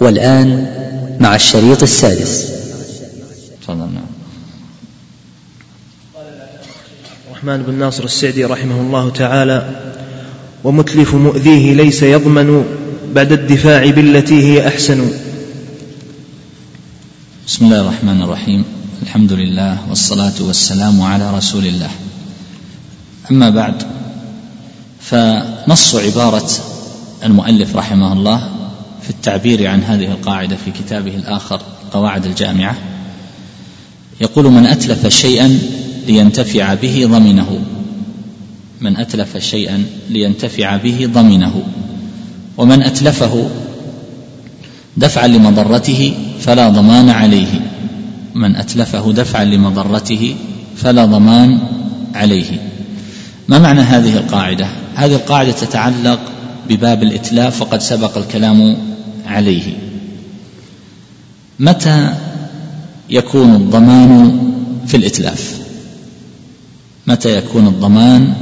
والآن مع الشريط السادس. تفضل نعم. الرحمن بن ناصر السعدي رحمه الله تعالى ومتلف مؤذيه ليس يضمن بعد الدفاع بالتي هي أحسن. بسم الله الرحمن الرحيم. الحمد لله والصلاة والسلام على رسول الله. أما بعد فنص عبارة المؤلف رحمه الله في التعبير عن هذه القاعدة في كتابه الآخر قواعد الجامعة. يقول من أتلف شيئا لينتفع به ضمنه. من أتلف شيئا لينتفع به ضمنه. ومن أتلفه دفعا لمضرته فلا ضمان عليه. من أتلفه دفعا لمضرته فلا ضمان عليه. ما معنى هذه القاعدة؟ هذه القاعدة تتعلق بباب الإتلاف وقد سبق الكلام عليه. متى يكون الضمان في الإتلاف؟ متى يكون الضمان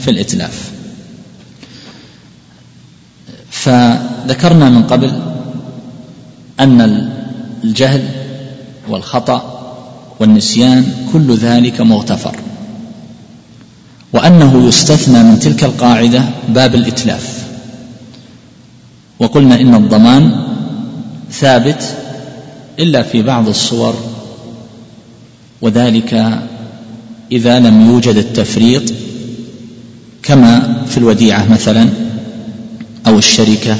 في الإتلاف؟ فذكرنا من قبل أن الجهل والخطأ والنسيان كل ذلك مغتفر وأنه يستثنى من تلك القاعدة باب الإتلاف. وقلنا إن الضمان ثابت إلا في بعض الصور وذلك إذا لم يوجد التفريط كما في الوديعة مثلا أو الشركة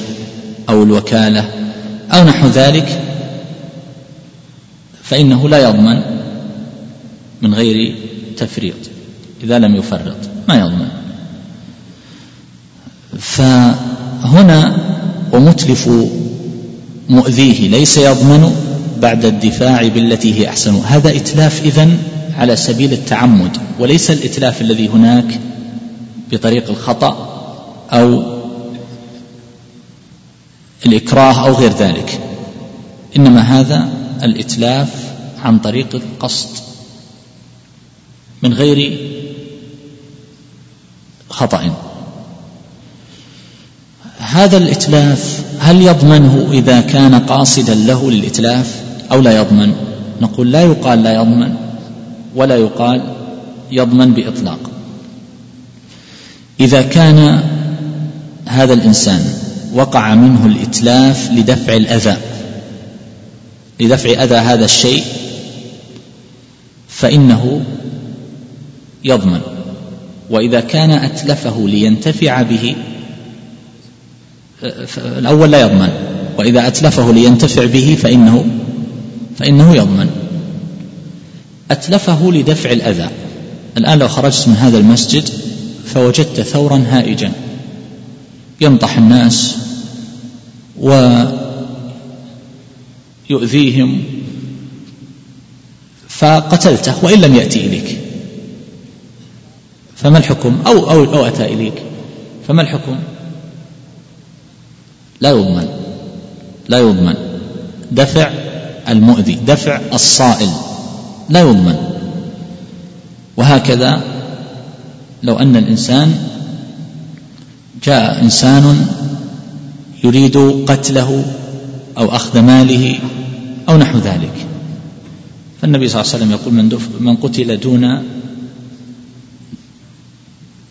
أو الوكالة أو نحو ذلك فإنه لا يضمن من غير تفريط إذا لم يفرط ما يضمن. فهنا ومتلف مؤذيه ليس يضمن بعد الدفاع بالتي هي أحسن. هذا إتلاف إذن على سبيل التعمد وليس الإتلاف الذي هناك بطريق الخطأ أو الإكراه أو غير ذلك. إنما هذا الإتلاف عن طريق القصد من غير خطأ. هذا الإتلاف هل يضمنه إذا كان قاصدا له للإتلاف أو لا يضمن؟ نقول لا يقال لا يضمن ولا يقال يضمن بإطلاق. إذا كان هذا الإنسان وقع منه الإتلاف لدفع الأذى لدفع أذى هذا الشيء فإنه يضمن. وإذا كان أتلفه لينتفع به الأول لا يضمن وإذا أتلفه لينتفع به فإنه فإنه يضمن. أتلفه لدفع الأذى. الآن لو خرجت من هذا المسجد فوجدت ثورا هائجا. ينطح الناس ويؤذيهم. فقتلته وإن لم يأتي إليك. فما الحكم؟ أو أو أو أتى إليك. فما الحكم؟ لا يضمن لا يضمن. دفع المؤذي دفع الصائل لا يضمن. وهكذا لو أن الإنسان جاء إنسان يريد قتله أو أخذ ماله أو نحو ذلك. فالنبي صلى الله عليه وسلم يقول من, من قتل دون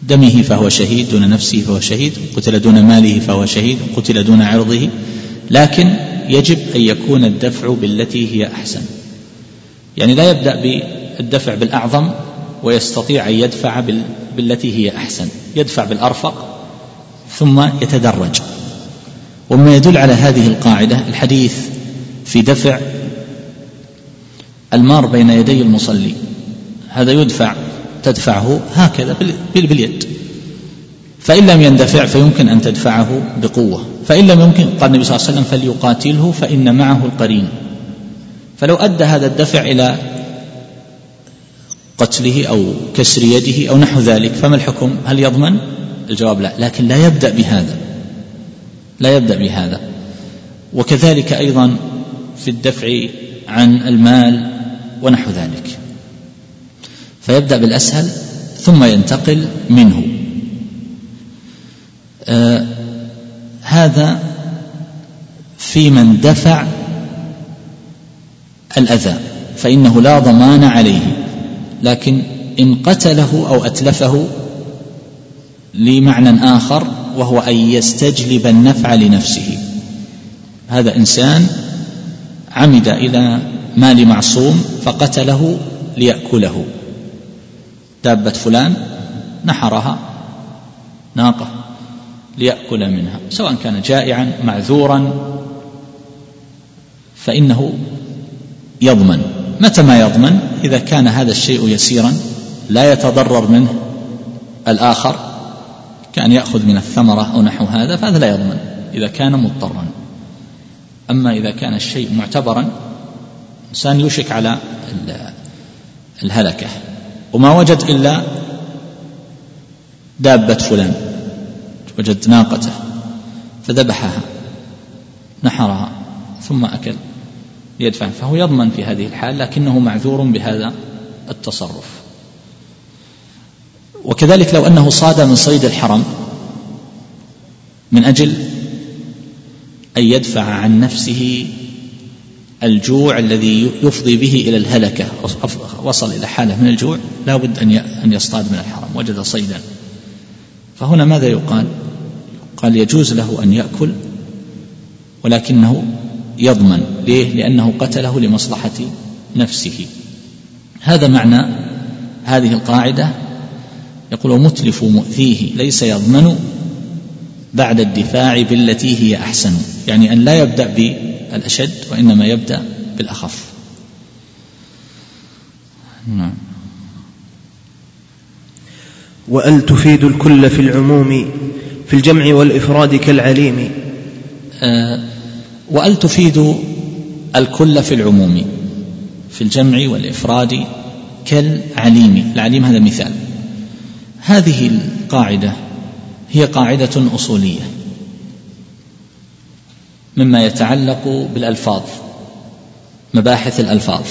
دمه فهو شهيد دون نفسه فهو شهيد قتل دون ماله فهو شهيد قتل دون عرضه. لكن يجب أن يكون الدفع بالتي هي أحسن. يعني لا يبدأ بالدفع بالأعظم ويستطيع أن يدفع بالتي هي أحسن. يدفع بالأرفق ثم يتدرج. ومما يدل على هذه القاعدة الحديث في دفع المار بين يدي المصلي. هذا يدفع تدفعه هكذا باليد. فإن لم يندفع فيمكن أن تدفعه بقوة. فإن لم يمكن قال النبي صلى الله عليه وسلم فليقاتله فإن معه القرين. فلو أدى هذا الدفع إلى قتله أو كسر يده أو نحو ذلك فما الحكم؟ هل يضمن؟ الجواب لا. لكن لا يبدأ بهذا. لا يبدأ بهذا. وكذلك أيضا في الدفع عن المال ونحو ذلك. فيبدأ بالأسهل ثم ينتقل منه. آه هذا في من دفع الأذى فإنه لا ضمان عليه لكن إن قتله أو أتلفه لمعنى آخر وهو أن يستجلب النفع لنفسه. هذا إنسان عمد إلى مال معصوم فقتله ليأكله. دابة فلان نحرها ناقة ليأكل منها سواء كان جائعا معذورا فإنه يضمن. متى ما يضمن؟ إذا كان هذا الشيء يسيرا لا يتضرر منه الآخر كأن يأخذ من الثمرة أو نحو هذا فهذا لا يضمن إذا كان مضطرا. أما إذا كان الشيء معتبرا إنسان يوشك على الهلكة. وما وجد إلا دابة فلان وجد ناقته فذبحها نحرها ثم أكل ليدفع فهو يضمن في هذه الحال لكنه معذور بهذا التصرف. وكذلك لو أنه صاد من صيد الحرم من أجل أن يدفع عن نفسه الجوع الذي يفضي به إلى الهلكة. وصل إلى حالة من الجوع لا بد أن يصطاد من الحرم وجد صيدا. فهنا ماذا يقال؟ قال يجوز له أن يأكل ولكنه يضمن. ليه؟ لأنه قتله لمصلحة نفسه. هذا معنى هذه القاعدة. يقول متلف مؤذيه ليس يضمن بعد الدفاع بالتي هي أحسن. يعني أن لا يبدأ بالأشد وإنما يبدأ بالأخف. نعم. وأل تفيد الكل في العموم في الجمع والإفراد كالعليم. آه وأل تفيد الكل في العموم في الجمع والإفراد كالعليم. العليم هذا مثال. هذه القاعدة هي قاعدة أصولية. مما يتعلق بالألفاظ مباحث الألفاظ.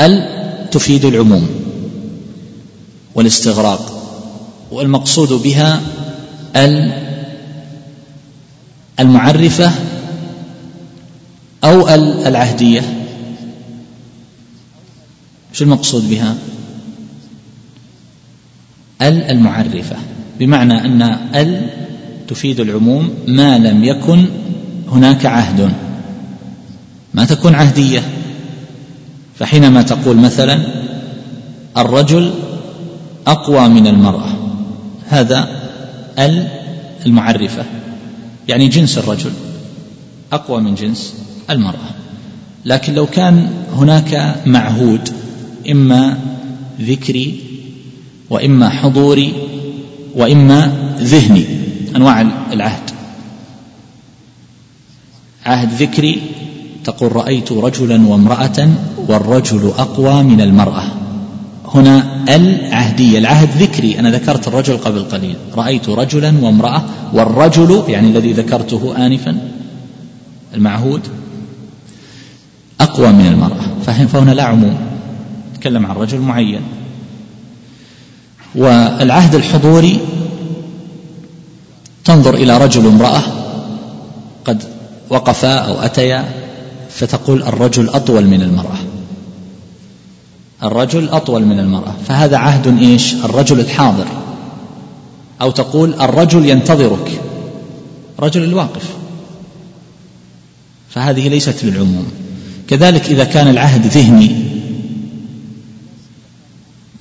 ال تفيد العموم والاستغراق والمقصود بها ال المعرفة أو ال العهدية. شو المقصود بها؟ ال المعرفة بمعنى أن ال تفيد العموم ما لم يكن هناك عهد. ما تكون عهدية؟ فحينما تقول مثلا الرجل أقوى من المرأة. هذا ال المعرفة. يعني جنس الرجل. أقوى من جنس المرأة. لكن لو كان هناك معهود إما ذكري وإما حضوري وإما ذهني أنواع العهد. عهد ذكري تقول رأيت رجلا وامرأة والرجل أقوى من المرأة. هنا العهدية العهد ذكري. أنا ذكرت الرجل قبل قليل. رأيت رجلا وامرأة والرجل يعني الذي ذكرته آنفا المعهود أقوى من المرأة. فهنا لا عموم. نتكلم عن رجل معين. والعهد الحضوري تنظر إلى رجل امرأة قد وقفا أو أتيا فتقول الرجل أطول من المرأة. الرجل أطول من المرأة. فهذا عهد إيش؟ الرجل الحاضر. أو تقول الرجل ينتظرك. رجل الواقف. فهذه ليست للعموم. كذلك إذا كان العهد ذهني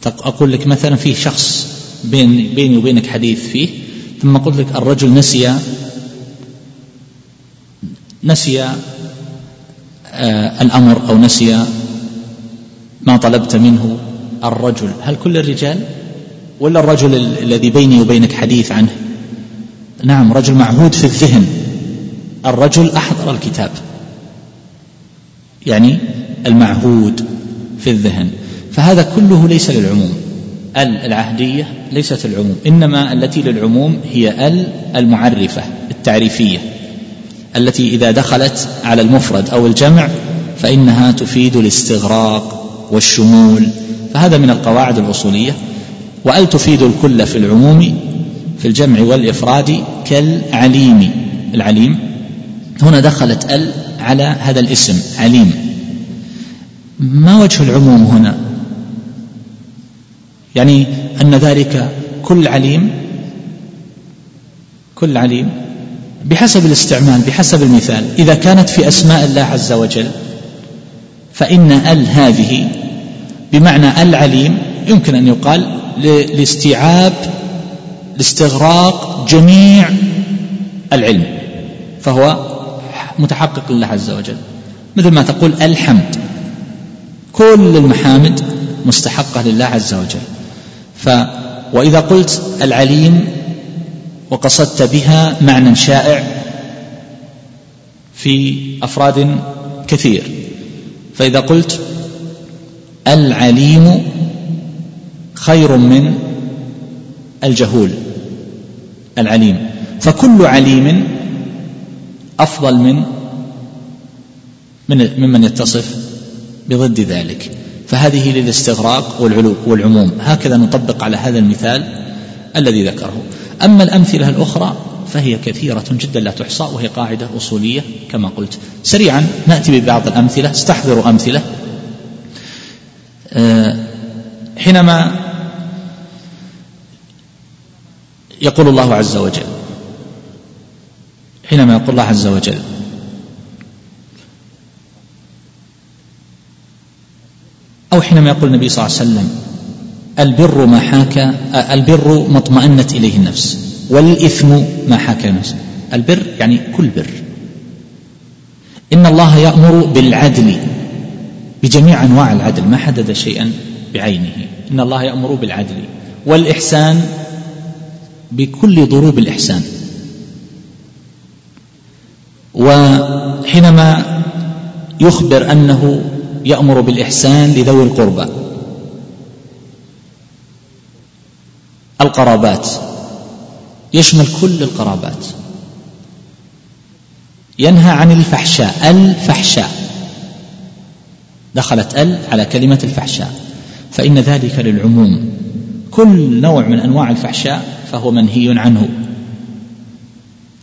أقول لك مثلا في شخص بين بيني وبينك حديث فيه ثم قلت لك الرجل نسي نسي آه الأمر أو نسي ما طلبت منه الرجل. هل كل الرجال ولا الرجل الذي بيني وبينك حديث عنه؟ نعم رجل معهود في الذهن. الرجل أحضر الكتاب. يعني المعهود في الذهن. فهذا كله ليس للعموم. ال العهدية ليست العموم إنما التي للعموم هي ال المعرفة التعريفية. التي إذا دخلت على المفرد أو الجمع فإنها تفيد الاستغراق والشمول. فهذا من القواعد الأصولية. وأل تفيد الكل في العموم في الجمع والإفراد كالعليم. العليم. هنا دخلت أل على هذا الاسم عليم. ما وجه العموم هنا؟ يعني أن ذلك كل عليم كل عليم بحسب الاستعمال بحسب المثال. إذا كانت في أسماء الله عز وجل فإن ال هذه بمعنى العليم يمكن أن يقال لاستيعاب لاستغراق جميع العلم فهو متحقق لله عز وجل. مثل ما تقول الحمد. كل المحامد مستحقة لله عز وجل. ف وإذا قلت العليم وقصدت بها معنى شائع في أفراد كثير. فإذا قلت العليم خير من الجهول العليم فكل عليم أفضل من من ممن يتصف بضد ذلك. فهذه للاستغراق والعلو والعموم. هكذا نطبق على هذا المثال الذي ذكره. أما الأمثلة الأخرى فهي كثيرة جدا لا تحصى وهي قاعدة أصولية كما قلت. سريعا نأتي ببعض الأمثلة استحضروا أمثلة. آه، حينما يقول الله عز وجل حينما يقول الله عز وجل أو حينما يقول النبي صلى الله عليه وسلم البر ما حاك البر ما اطمأنت إليه النفس والإثم ما حاك النفس. البر يعني كل بر. إن الله يأمر بالعدل بجميع أنواع العدل ما حدد شيئا بعينه. إن الله يأمر بالعدل والإحسان بكل ضروب الإحسان. وحينما يخبر أنه يأمر بالإحسان لذوي القربى القرابات. يشمل كل القرابات. ينهى عن الفحشاء. الفحشاء. دخلت ال على كلمة الفحشاء. فإن ذلك للعموم. كل نوع من أنواع الفحشاء فهو منهي عنه.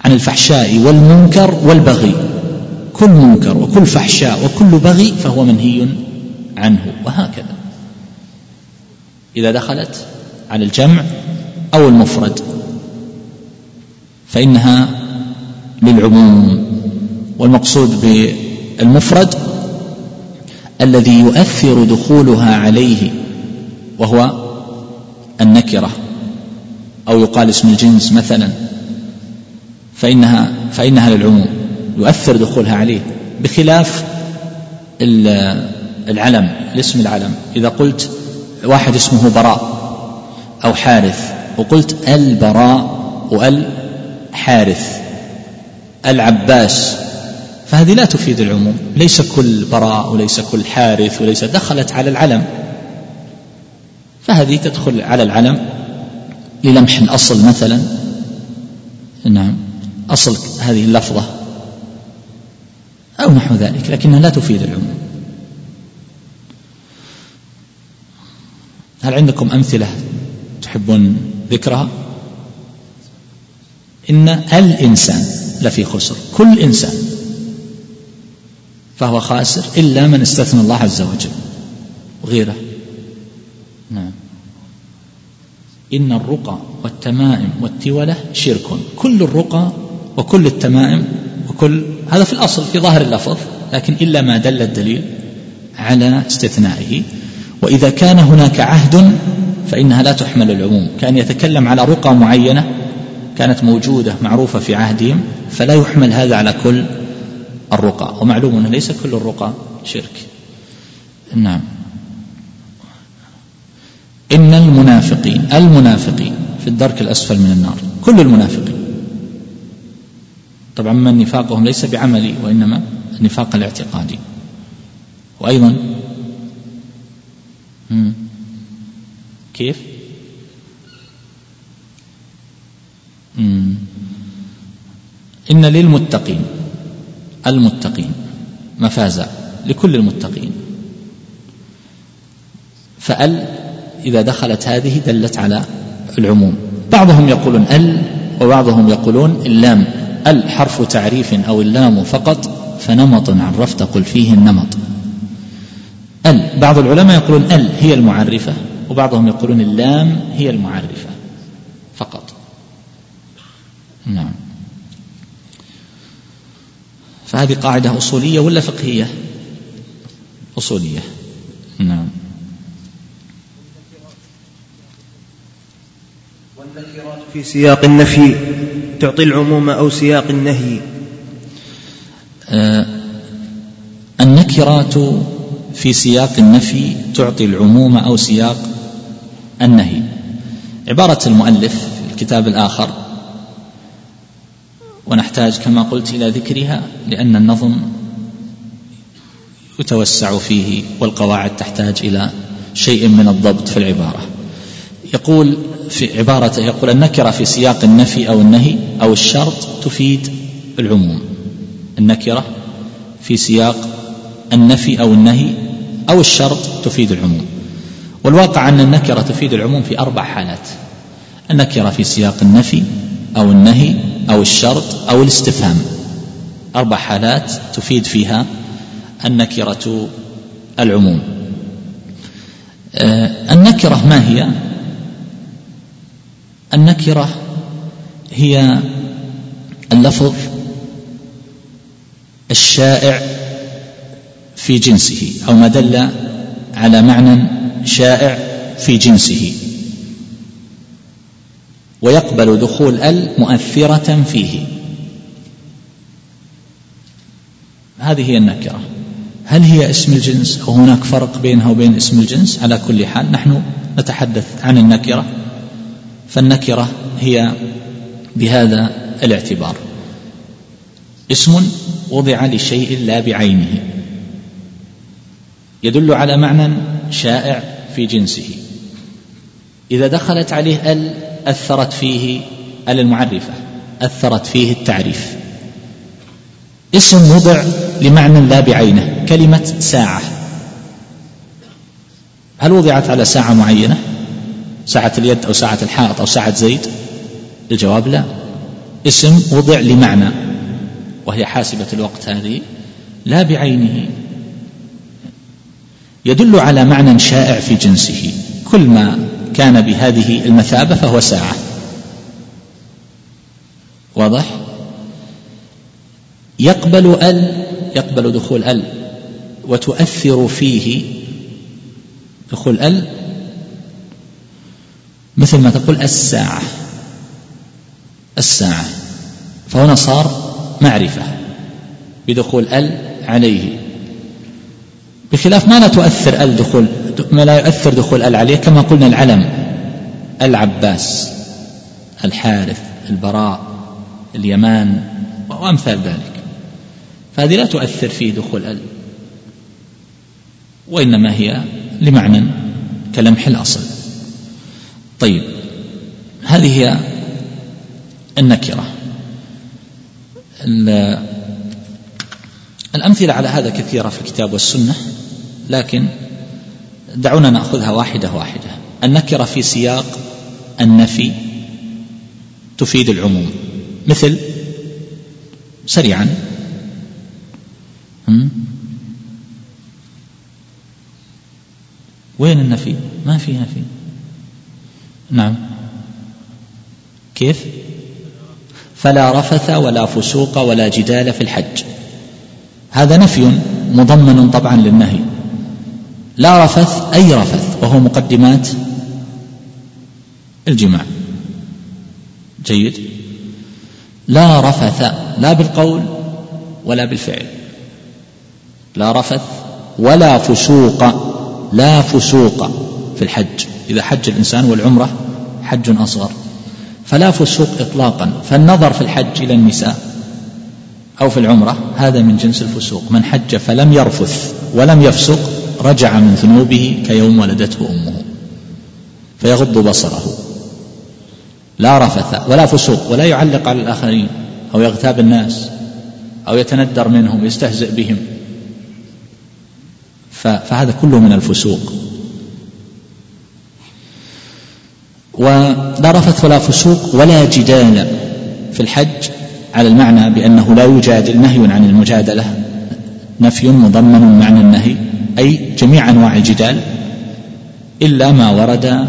عن الفحشاء والمنكر والبغي. كل منكر وكل فحشاء وكل بغي فهو منهي عنه. وهكذا. إذا دخلت على الجمع أو المفرد فإنها للعموم والمقصود بالمفرد الذي يؤثر دخولها عليه وهو النكرة أو يقال اسم الجنس مثلا فإنها فإنها للعموم يؤثر دخولها عليه بخلاف العلم الاسم العلم. إذا قلت واحد اسمه براء أو حارث. وقلت البراء والحارث. العباس. فهذه لا تفيد العموم. ليس كل براء وليس كل حارث وليس دخلت على العلم. فهذه تدخل على العلم للمح الأصل مثلا. نعم. أصل هذه اللفظة. أو نحو ذلك. لكنها لا تفيد العموم. هل عندكم أمثلة تحبون ذكرها؟ إن الإنسان لفي خسر كل إنسان فهو خاسر إلا من استثنى الله عز وجل وغيره. نعم. إن الرقى والتمائم والتولة شرك كل الرقى وكل التمائم وكل هذا في الأصل في ظاهر اللفظ لكن إلا ما دل الدليل على استثنائه. وإذا كان هناك عهد فإنها لا تحمل العموم. كأن يتكلم على رقى معينة كانت موجودة معروفة في عهدهم فلا يحمل هذا على كل الرقى. ومعلوم أنه ليس كل الرقى شرك. نعم. إن المنافقين المنافقين في الدرك الأسفل من النار كل المنافقين. طبعا من نفاقهم ليس بعملي وإنما النفاق الاعتقادي. وأيضا كيف؟ إن للمتقين المتقين مفازا لكل المتقين. فأل إذا دخلت هذه دلت على العموم. بعضهم يقولون أل وبعضهم يقولون اللام. أل حرف تعريف أو اللام فقط فنمط عرفت قل فيه النمط. أل بعض العلماء يقولون أل هي المعرفة. وبعضهم يقولون اللام هي المعرفة فقط. نعم. فهذه قاعدة أصولية ولا فقهية؟ أصولية. نعم. والنكرات في سياق النفي تعطي العموم أو سياق النهي؟ آه النكرات في سياق النفي تعطي العموم أو سياق النهي. عبارة المؤلف في الكتاب الآخر ونحتاج كما قلت إلى ذكرها لأن النظم يتوسع فيه والقواعد تحتاج إلى شيء من الضبط في العبارة. يقول في عبارة يقول النكرة في سياق النفي أو النهي أو الشرط تفيد العموم. النكرة في سياق النفي أو النهي أو الشرط تفيد العموم. والواقع أن النكرة تفيد العموم في أربع حالات. النكرة في سياق النفي أو النهي أو الشرط أو الاستفهام. أربع حالات تفيد فيها النكرة العموم. آه، النكرة ما هي؟ النكرة هي اللفظ الشائع في جنسه أو ما دل على معنى شائع في جنسه. ويقبل دخول ال مؤثرة فيه. هذه هي النكرة. هل هي اسم الجنس أو هناك فرق بينها وبين اسم الجنس؟ على كل حال نحن نتحدث عن النكرة. فالنكرة هي بهذا الاعتبار. اسم وضع لشيء لا بعينه. يدل على معنى شائع في جنسه. إذا دخلت عليه أل أثرت فيه أل المعرفة أثرت فيه التعريف. اسم وضع لمعنى لا بعينه كلمة ساعة. هل وضعت على ساعة معينة؟ ساعة اليد أو ساعة الحائط أو ساعة زيد؟ الجواب لا. اسم وضع لمعنى وهي حاسبة الوقت هذه لا بعينه. يدل على معنى شائع في جنسه. كل ما كان بهذه المثابة فهو ساعة. واضح؟ يقبل ال يقبل دخول ال وتؤثر فيه دخول ال. مثل ما تقول الساعة. الساعة. فهنا صار معرفة. بدخول ال عليه. بخلاف ما لا تؤثر ال دخول ما لا يؤثر دخول ال عليه كما قلنا العلم العباس الحارث البراء اليمان وأمثال ذلك. فهذه لا تؤثر في دخول ال وإنما هي لمعنى كلمح الأصل. طيب هذه هي النكرة. الأمثلة على هذا كثيرة في الكتاب والسنة لكن دعونا نأخذها واحدة واحدة. النكرة في سياق النفي تفيد العموم. مثل سريعا وين النفي؟ ما في نفي. نعم. كيف؟ فلا رفث ولا فسوق ولا جدال في الحج. هذا نفي مضمن طبعا للنهي. لا رفث أي رفث؟ وهو مقدمات الجماع. جيد. لا رفث لا بالقول ولا بالفعل. لا رفث ولا فسوق لا فسوق في الحج. إذا حج الإنسان والعمرة حج أصغر. فلا فسوق إطلاقا. فالنظر في الحج إلى النساء. أو في العمرة هذا من جنس الفسوق. من حج فلم يرفث ولم يفسق رجع من ذنوبه كيوم ولدته أمه. فيغض بصره. لا رفث ولا فسوق ولا يعلق على الآخرين أو يغتاب الناس أو يتندر منهم يستهزئ بهم. فهذا كله من الفسوق. ولا رفث ولا فسوق ولا جدال في الحج على المعنى بأنه لا يجادل نهي عن المجادلة. نفي مضمن معنى النهي أي جميع أنواع الجدال إلا ما ورد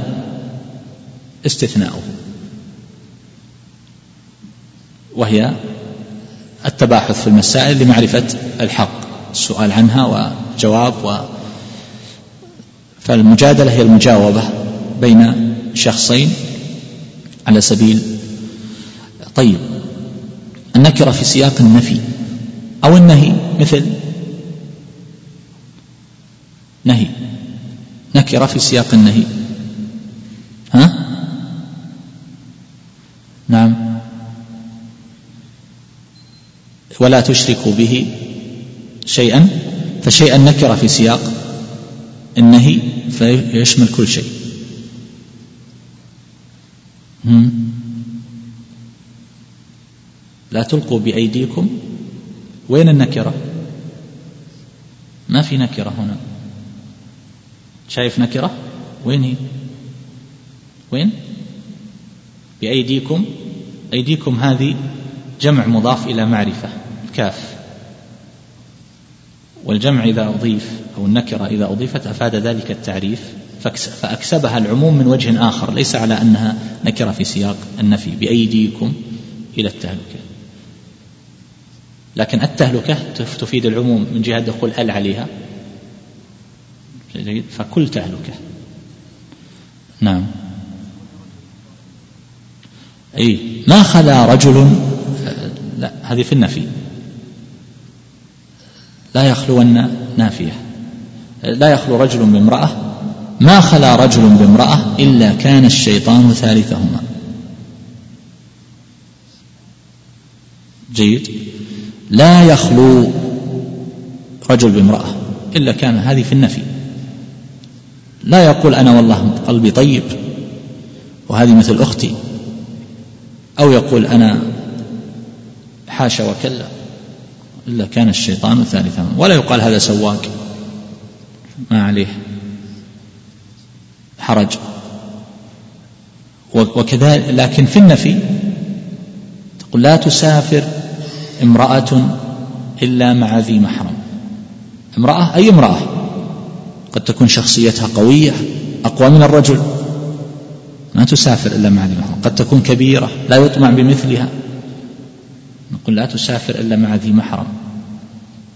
استثناؤه. وهي التباحث في المسائل لمعرفة الحق السؤال عنها وجواب و فالمجادلة هي المجاوبة بين شخصين على سبيل. طيب النكرة في سياق النفي. أو النهي مثل نهي. نكرة في سياق النهي. ها؟ نعم. ولا تشركوا به شيئا. فشيئا نكرة في سياق النهي فيشمل كل شيء. لا تلقوا بأيديكم. وين النكرة؟ ما في نكرة هنا. شايف نكرة؟ وين هي؟ وين؟ بأيديكم. أيديكم هذه جمع مضاف إلى معرفة الكاف. والجمع إذا أضيف أو النكرة إذا أضيفت أفاد ذلك التعريف فأكسبها العموم من وجه آخر ليس على أنها نكرة في سياق النفي. بأيديكم إلى التهلكة. لكن التهلكة تفيد العموم من جهة دخول ال عليها. فكل تهلكة. نعم. أي ما خلا رجل لا هذه في النفي. لا يخلون نافية. لا يخلو رجل بامرأة. ما خلا رجل بامرأة إلا كان الشيطان ثالثهما. جيد. لا يخلو رجل بامرأة إلا كان هذه في النفي. لا يقول أنا والله قلبي طيب وهذه مثل أختي. أو يقول أنا حاشا وكلا إلا كان الشيطان ثالثا. ولا يقال هذا سواق ما عليه. حرج. وكذلك لكن في النفي تقول لا تسافر امرأة إلا مع ذي محرم. امرأة أي امرأة؟ قد تكون شخصيتها قوية أقوى من الرجل. ما تسافر إلا مع ذي محرم. قد تكون كبيرة لا يطمع بمثلها. نقول لا تسافر إلا مع ذي محرم.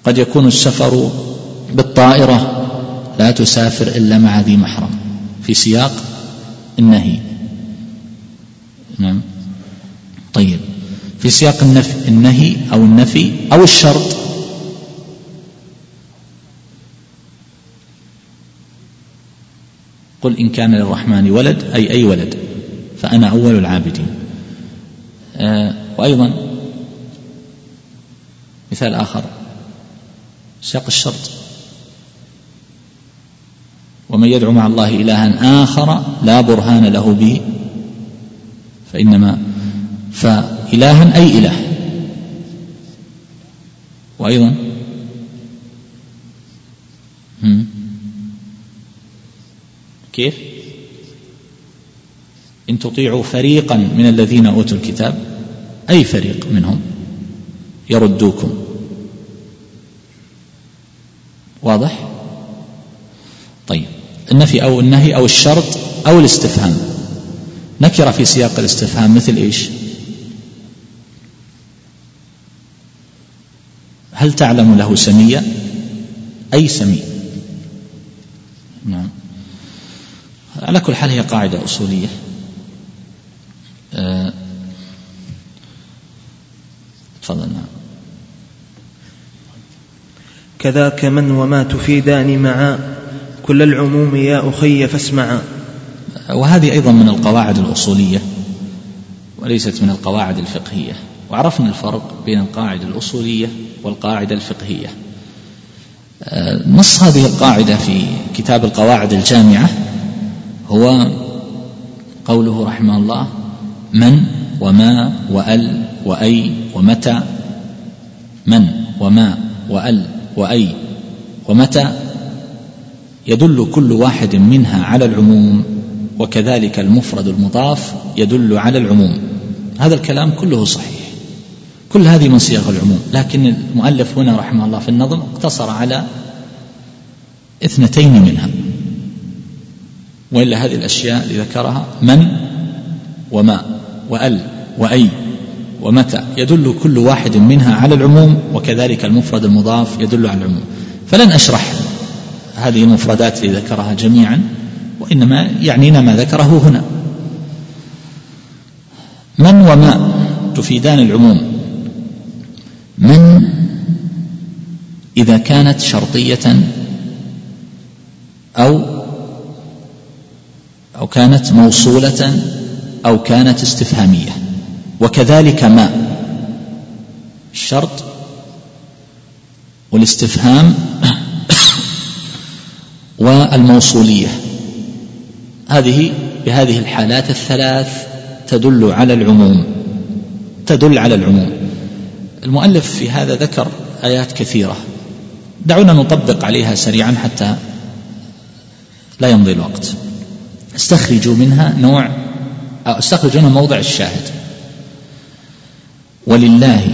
قد يكون السفر بالطائرة لا تسافر إلا مع ذي محرم. في سياق النهي. نعم. طيب. في سياق النفي النهي أو النفي أو الشرط. قل إن كان للرحمن ولد أي أي ولد فأنا أول العابدين. آه وأيضا مثال آخر سياق الشرط. ومن يدعو مع الله إلها آخر لا برهان له به فإنما فإلها أي إله. وأيضا كيف؟ إن تطيعوا فريقا من الذين أوتوا الكتاب أي فريق منهم؟ يردوكم. واضح؟ طيب النفي أو النهي أو الشرط أو الاستفهام. نكر في سياق الاستفهام مثل إيش؟ هل تعلم له سميا أي سمي؟ نعم. على كل حال هي قاعدة أصولية. أه تفضل نعم. كذاك من وما تفيدان معا كل العموم يا أخي فاسمعا. وهذه أيضا من القواعد الأصولية وليست من القواعد الفقهية. وعرفنا الفرق بين القاعدة الأصولية والقاعدة الفقهية. آه، نص هذه القاعدة في كتاب القواعد الجامعة هو قوله رحمه الله من وما وأل وأي ومتى من وما وأل وأي ومتى يدل كل واحد منها على العموم وكذلك المفرد المضاف يدل على العموم. هذا الكلام كله صحيح. كل هذه من صيغ العموم. لكن المؤلف هنا رحمه الله في النظم اقتصر على اثنتين منها. وإلا هذه الأشياء اللي ذكرها من وما وأل وأي ومتى يدل كل واحد منها على العموم وكذلك المفرد المضاف يدل على العموم. فلن أشرح هذه المفردات اللي ذكرها جميعا وإنما يعنينا ما ذكره هنا. من وما تفيدان العموم؟ من إذا كانت شرطية أو أو كانت موصولة أو كانت استفهامية. وكذلك ما؟ الشرط والاستفهام والموصولية. هذه بهذه الحالات الثلاث تدل على العموم تدل على العموم. المؤلف في هذا ذكر آيات كثيرة. دعونا نطبق عليها سريعا حتى لا يمضي الوقت. استخرجوا منها نوع أو استخرجوا منها موضع الشاهد. ولله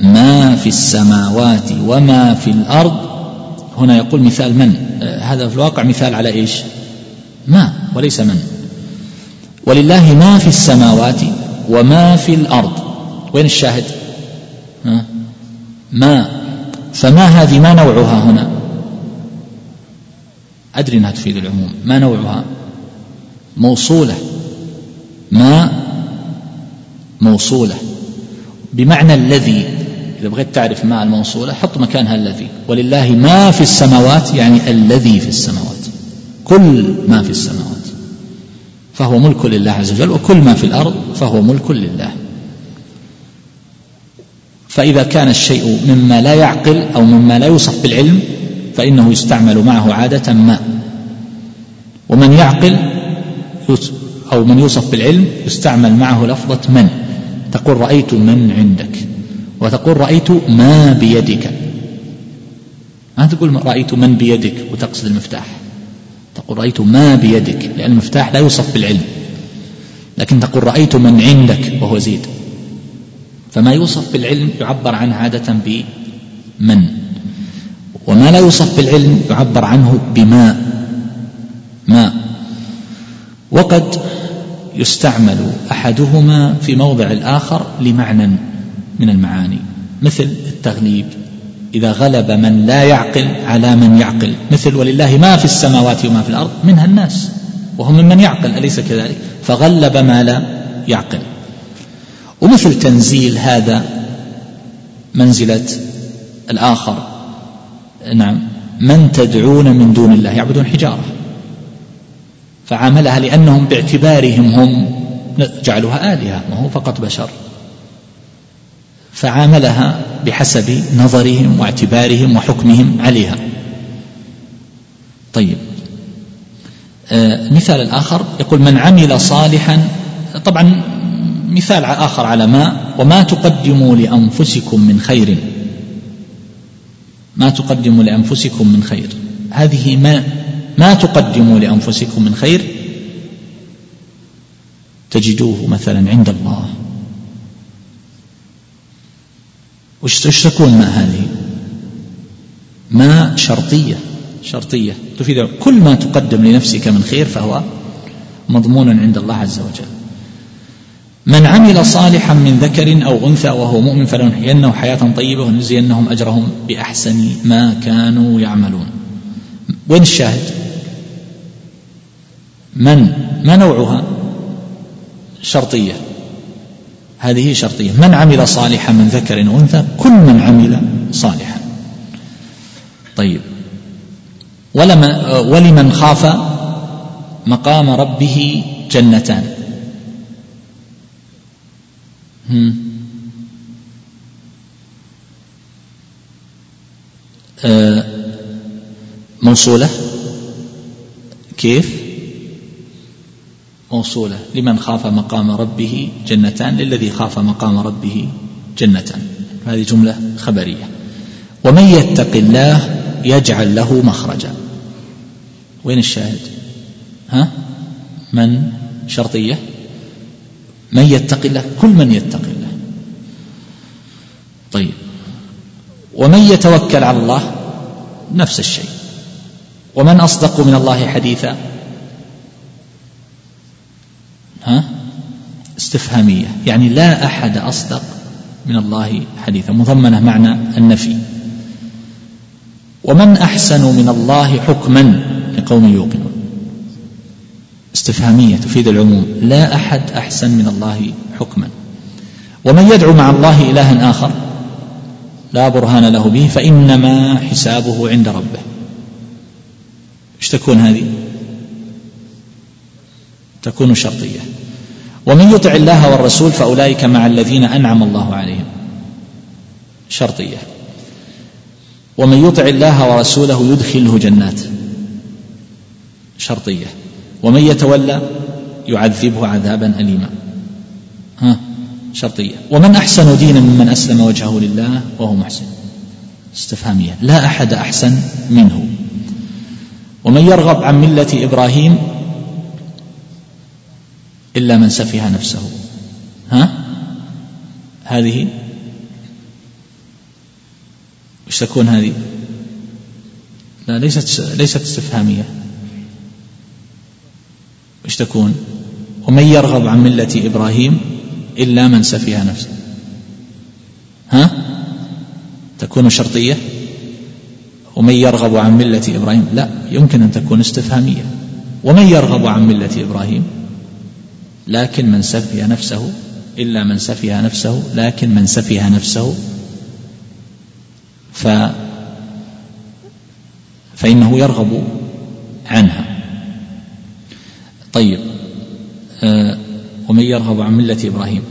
ما في السماوات وما في الأرض. هنا يقول مثال من؟ هذا في الواقع مثال على إيش؟ ما وليس من. ولله ما في السماوات وما في الأرض. وين الشاهد؟ ما. فما هذه ما نوعها هنا؟ أدري إنها تفيد العموم. ما نوعها؟ موصولة. ما؟ موصولة. بمعنى الذي إذا بغيت تعرف ما الموصولة حط مكانها الذي. ولله ما في السماوات يعني الذي في السماوات. كل ما في السماوات. فهو ملك لله عز وجل وكل ما في الأرض فهو ملك لله. فإذا كان الشيء مما لا يعقل أو مما لا يوصف بالعلم فإنه يستعمل معه عادة ما. ومن يعقل أو من يوصف بالعلم يستعمل معه لفظة من؟ تقول رأيت من عندك وتقول رأيت ما بيدك. ما تقول رأيت من بيدك وتقصد المفتاح. تقول رأيت ما بيدك لأن المفتاح لا يوصف بالعلم. لكن تقول رأيت من عندك وهو زيد. فما يوصف بالعلم يعبر عنه عادة بمن؟ وما لا يوصف بالعلم يعبر عنه بما؟ ما؟ وقد يستعمل أحدهما في موضع الآخر لمعنى من المعاني مثل التغليب إذا غلب من لا يعقل على من يعقل مثل ولله ما في السماوات وما في الأرض منها الناس وهم ممن يعقل أليس كذلك؟ فغلب ما لا يعقل. ومثل تنزيل هذا منزلة الآخر. نعم. من تدعون من دون الله يعبدون حجارة. فعاملها لأنهم باعتبارهم هم جعلوها آلهة ما هو فقط بشر. فعاملها بحسب نظرهم واعتبارهم وحكمهم عليها. طيب. آه مثال الآخر يقول من عمل صالحا طبعا مثال آخر على ما وما تقدموا لأنفسكم من خير. ما تقدموا لأنفسكم من خير. هذه ما ما تقدموا لأنفسكم من خير. تجدوه مثلا عند الله. وش تكون ما هذه؟ ما شرطية. شرطية. تفيد كل ما تقدم لنفسك من خير فهو مضمون عند الله عز وجل. من عمل صالحا من ذكر أو أنثى وهو مؤمن فلنحيينه حياة طيبة ونجزينهم أجرهم بأحسن ما كانوا يعملون. وين الشاهد؟ من؟ ما نوعها؟ شرطية. هذه شرطية. من عمل صالحا من ذكر أنثى؟ كل من عمل صالحا. طيب. ولمن خاف مقام ربه جنتان. آه موصولة. كيف؟ موصولة. لمن خاف مقام ربه جنتان؟ للذي خاف مقام ربه جنتان. هذه جملة خبرية. ومن يتق الله يجعل له مخرجا. وين الشاهد؟ ها؟ من؟ شرطية؟ من يتق الله؟ كل من يتق الله. طيب. ومن يتوكل على الله؟ نفس الشيء. ومن أصدق من الله حديثا؟ ها؟ استفهامية. يعني لا أحد أصدق من الله حديثا. مضمنة معنى النفي. ومن أحسن من الله حكما لقوم يوقنون. استفهامية تفيد العموم. لا أحد أحسن من الله حكما. ومن يدعو مع الله إلها آخر لا برهان له به فإنما حسابه عند ربه. إيش تكون هذه؟ تكون شرطية. ومن يطع الله والرسول فأولئك مع الذين أنعم الله عليهم. شرطية. ومن يطع الله ورسوله يدخله جنات. شرطية. ومن يتولى يعذبه عذابا اليما. ها شرطية. ومن أحسن دينا ممن أسلم وجهه لله وهو محسن. استفهامية. لا أحد أحسن منه. ومن يرغب عن ملة إبراهيم إلا من سفه نفسه. ها؟ هذه؟ وش تكون هذه؟ لا ليست ليست استفهامية. وش تكون؟ ومن يرغب عن ملة إبراهيم إلا من سفه نفسه. ها؟ تكون شرطية؟ ومن يرغب عن ملة إبراهيم؟ لا يمكن أن تكون استفهامية. ومن يرغب عن ملة إبراهيم؟ لكن من سفه نفسه إلا من سفه نفسه لكن من سفه نفسه. ف فإنه يرغب عنها. طيب. آه ومن يرغب عن ملة إبراهيم.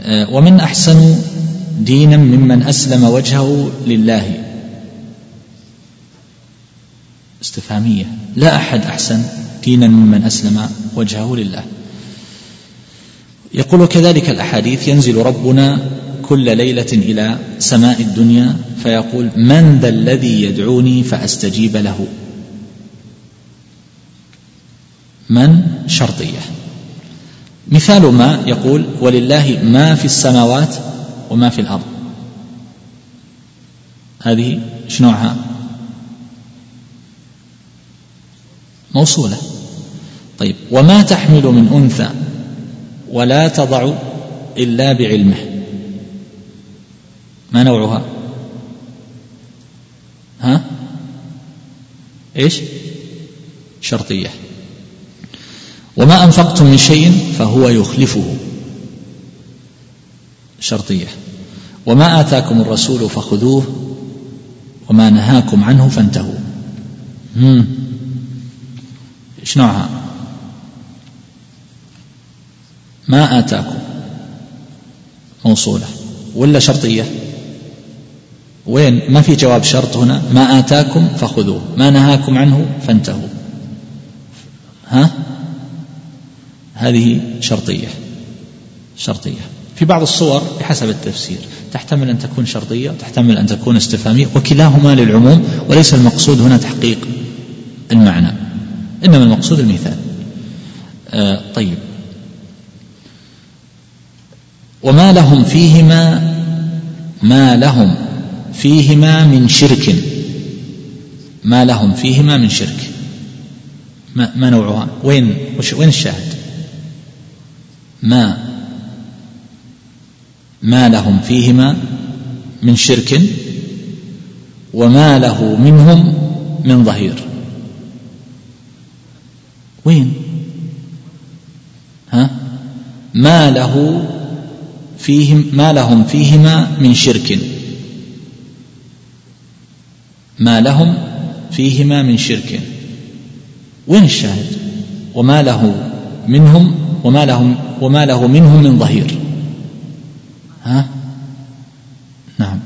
آه ومن أحسن دينا ممن أسلم وجهه لله. استفهامية. لا أحد أحسن دينا ممن أسلم وجهه لله. يقول كذلك الأحاديث ينزل ربنا كل ليلة إلى سماء الدنيا فيقول من ذا الذي يدعوني فأستجيب له. من شرطية. مثال ما يقول ولله ما في السماوات وما في الأرض. هذه شنوعها؟ موصولة. طيب وما تحمل من أنثى ولا تضع إلا بعلمه. ما نوعها؟ ها؟ إيش؟ شرطية. وما أنفقتم من شيء فهو يخلفه. شرطية. وما آتاكم الرسول فخذوه وما نهاكم عنه فانتهوا. إيش نوعها؟ ما آتاكم. موصولة. ولا شرطية؟ وين؟ ما في جواب شرط هنا. ما آتاكم فخذوه. ما نهاكم عنه فانتهوا. ها؟ هذه شرطية. شرطية. في بعض الصور بحسب التفسير. تحتمل أن تكون شرطية وتحتمل أن تكون استفهامية وكلاهما للعموم وليس المقصود هنا تحقيق المعنى إنما المقصود المثال. آه طيب. وما لهم فيهما ما لهم فيهما من شرك. ما لهم فيهما من شرك. ما, ما نوعها؟ وين وين الشاهد؟ ما ما لهم فيهما من شرك وما له منهم من ظهير. وين؟ ها؟ ما له فيهم ما لهم فيهما من شرك. ما لهم فيهما من شرك. وين الشاهد؟ وما له منهم وما لهم وما له منهم من ظهير. ها؟ نعم.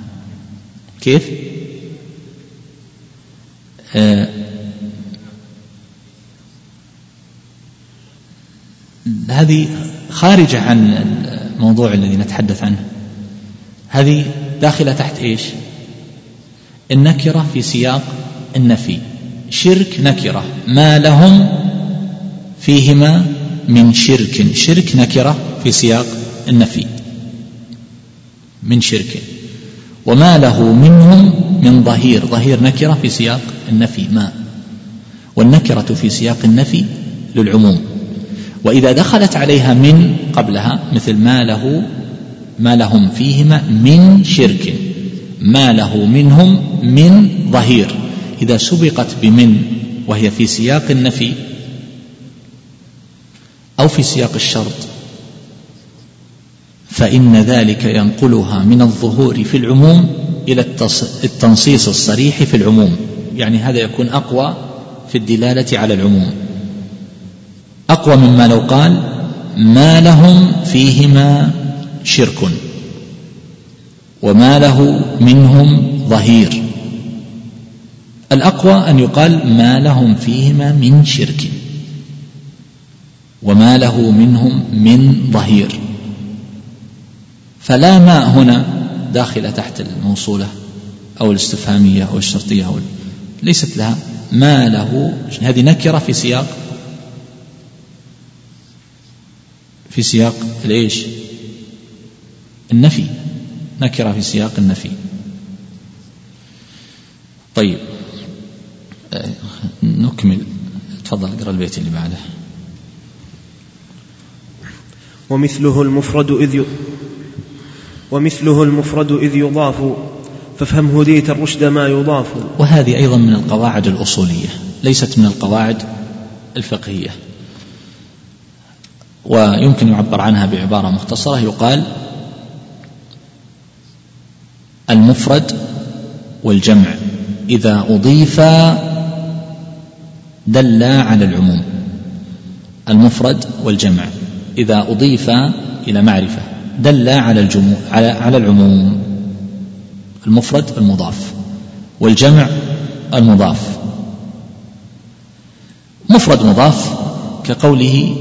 كيف؟ آه. هذه خارجة عن الموضوع الذي نتحدث عنه. هذه داخلة تحت إيش؟ النكرة في سياق النفي. شرك نكرة. ما لهم فيهما من شرك. شرك نكرة في سياق النفي. من شرك. وما له منهم من ظهير. ظهير نكرة في سياق النفي. ما. والنكرة في سياق النفي للعموم. وإذا دخلت عليها من قبلها مثل ما له ما لهم فيهما من شرك. ما له منهم من ظهير. إذا سبقت بمن وهي في سياق النفي أو في سياق الشرط. فإن ذلك ينقلها من الظهور في العموم إلى التنصيص الصريح في العموم. يعني هذا يكون أقوى في الدلالة على العموم. أقوى مما لو قال ما لهم فيهما شرك وما له منهم ظهير. الأقوى أن يقال ما لهم فيهما من شرك. وما له منهم من ظهير. فلا ماء هنا داخلة تحت الموصولة أو الاستفهامية أو الشرطية أو ليست لها ما له. هذه نكرة في سياق في سياق الإيش؟ النفي. نكرة في سياق النفي. طيب. نكمل. تفضل اقرأ البيت اللي بعده. ومثله المفرد إذ ومثله المفرد إذ يضاف. فافهم هديت الرشد ما يضاف. وهذه أيضا من القواعد الأصولية ليست من القواعد الفقهية. ويمكن يعبر عنها بعبارة مختصرة. يقال المفرد والجمع. إذا أضيف دل على العموم. المفرد والجمع. إذا أضيف إلى معرفة دل على الجموع على على العموم. المفرد المضاف والجمع المضاف. مفرد مضاف كقوله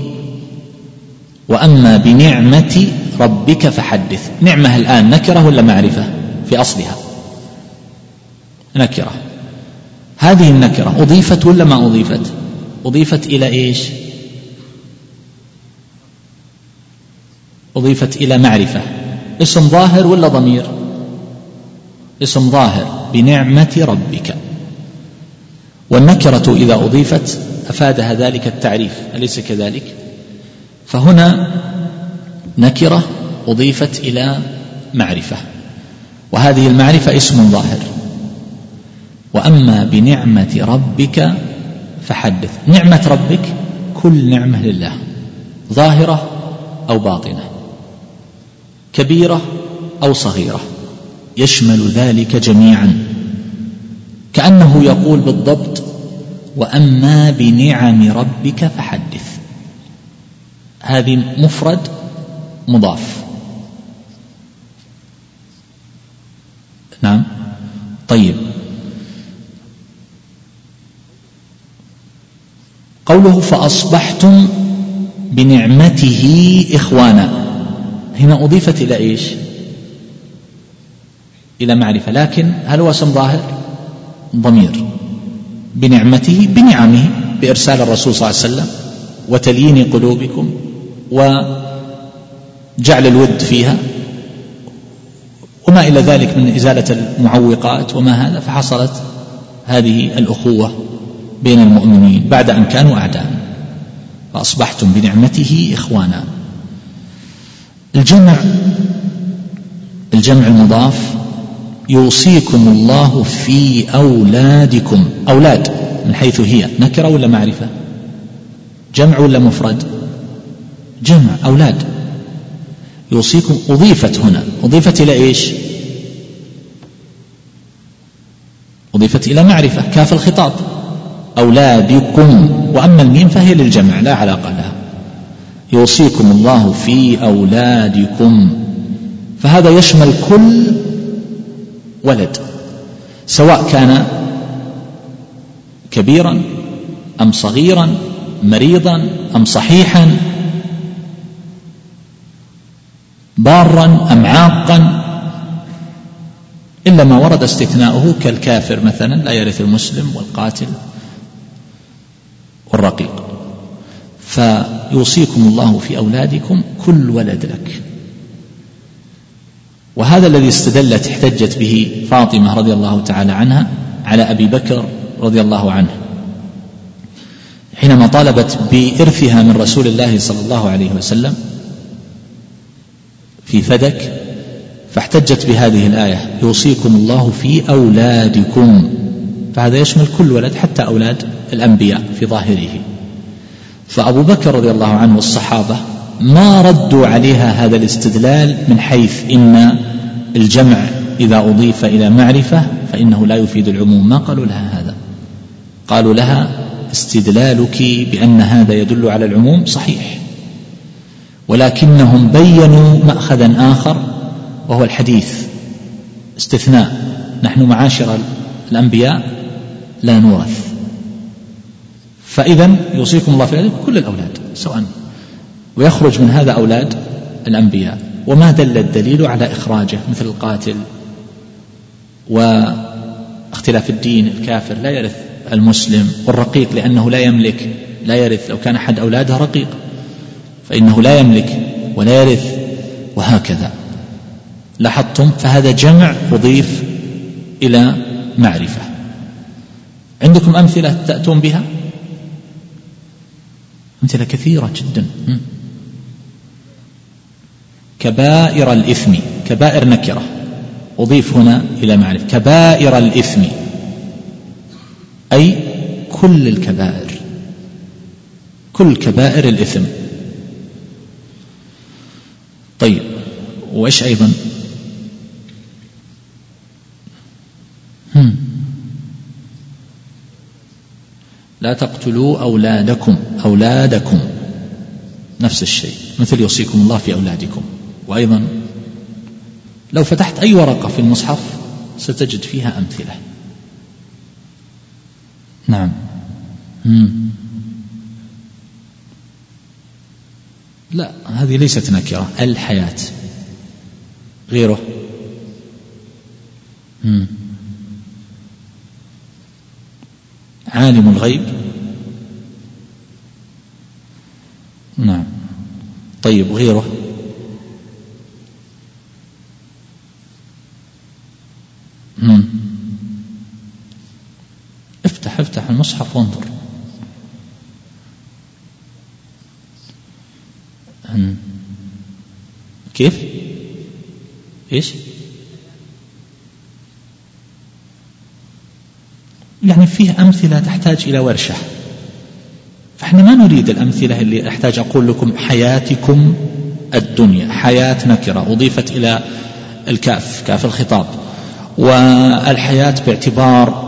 وأما بنعمة ربك فحدث. نعمة الآن نكرة ولا معرفة؟ في أصلها. نكرة. هذه النكرة أضيفت ولا ما أضيفت؟ أضيفت إلى إيش؟ أضيفت إلى معرفة. اسم ظاهر ولا ضمير؟ اسم ظاهر بنعمة ربك. والنكرة إذا أضيفت أفادها ذلك التعريف أليس كذلك؟ فهنا نكرة أضيفت إلى معرفة. وهذه المعرفة اسم ظاهر. وأما بنعمة ربك فحدث. نعمة ربك كل نعمة لله ظاهرة أو باطنة. كبيرة أو صغيرة. يشمل ذلك جميعا. كأنه يقول بالضبط وأما بنعم ربك فحدث. هذه مفرد مضاف. نعم. طيب. قوله فأصبحتم بنعمته إخوانا. هنا أضيفت إلى إيش؟ إلى معرفة لكن هل هو اسم ظاهر؟ ضمير. بنعمته بنعمه بإرسال الرسول صلى الله عليه وسلم وتليين قلوبكم وجعل الود فيها وما إلى ذلك من إزالة المعوقات وما هذا فحصلت هذه الأخوة بين المؤمنين بعد أن كانوا أعداء. فأصبحتم بنعمته إخوانا. الجمع الجمع المضاف يوصيكم الله في أولادكم. أولاد من حيث هي نكرة ولا معرفة؟ جمع ولا مفرد؟ جمع أولاد. يوصيكم أضيفت هنا. أضيفت إلى إيش؟ أضيفت إلى معرفة كاف الخطاب. أولادكم. وأما الميم فهي للجمع لا علاقة لها. يوصيكم الله في أولادكم. فهذا يشمل كل ولد سواء كان كبيرا أم صغيرا مريضا أم صحيحا بارا أم عاقا. إلا ما ورد استثناؤه كالكافر مثلا لا يرث المسلم والقاتل والرقيق. فيوصيكم الله في أولادكم كل ولد لك. وهذا الذي استدلت احتجت به فاطمة رضي الله تعالى عنها على أبي بكر رضي الله عنه. حينما طالبت بإرثها من رسول الله صلى الله عليه وسلم في فدك فاحتجت بهذه الآية يوصيكم الله في أولادكم. فهذا يشمل كل ولد حتى أولاد الأنبياء في ظاهره. فأبو بكر رضي الله عنه والصحابة ما ردوا عليها هذا الاستدلال من حيث إن الجمع إذا أضيف إلى معرفة فإنه لا يفيد العموم. ما قالوا لها هذا؟ قالوا لها استدلالك بأن هذا يدل على العموم صحيح ولكنهم بينوا مأخذا آخر وهو الحديث. استثناء نحن معاشر الأنبياء لا نورث. فإذا يوصيكم الله في ذلك كل الأولاد سواء ويخرج من هذا أولاد الأنبياء. وما دل الدليل على إخراجه؟ مثل القاتل واختلاف الدين الكافر لا يرث المسلم. والرقيق لأنه لا يملك لا يرث. لو كان أحد أولاده رقيق فإنه لا يملك ولا يرث وهكذا. لاحظتم؟ فهذا جمع أضيف إلى معرفة. عندكم أمثلة تأتون بها؟ أمثلة كثيرة جدا. كبائر الإثم كبائر نكرة. أضيف هنا إلى معرفة. كبائر الإثم. أي كل الكبائر. كل كبائر الإثم. طيب وإيش أيضا هم. لا تقتلوا أولادكم أولادكم. نفس الشيء. مثل يوصيكم الله في أولادكم. وأيضا لو فتحت أي ورقة في المصحف ستجد فيها أمثلة. نعم. مم. لا هذه ليست نكرة. الحياة. غيره. مم. عالم الغيب. نعم. طيب غيره مم. افتح افتح المصحف وانظر. كيف؟ إيش؟ يعني فيه أمثلة تحتاج إلى ورشة. فإحنا ما نريد الأمثلة اللي أحتاج أقول لكم حياتكم الدنيا حياة نكرة أضيفت إلى الكاف كاف الخطاب. والحياة باعتبار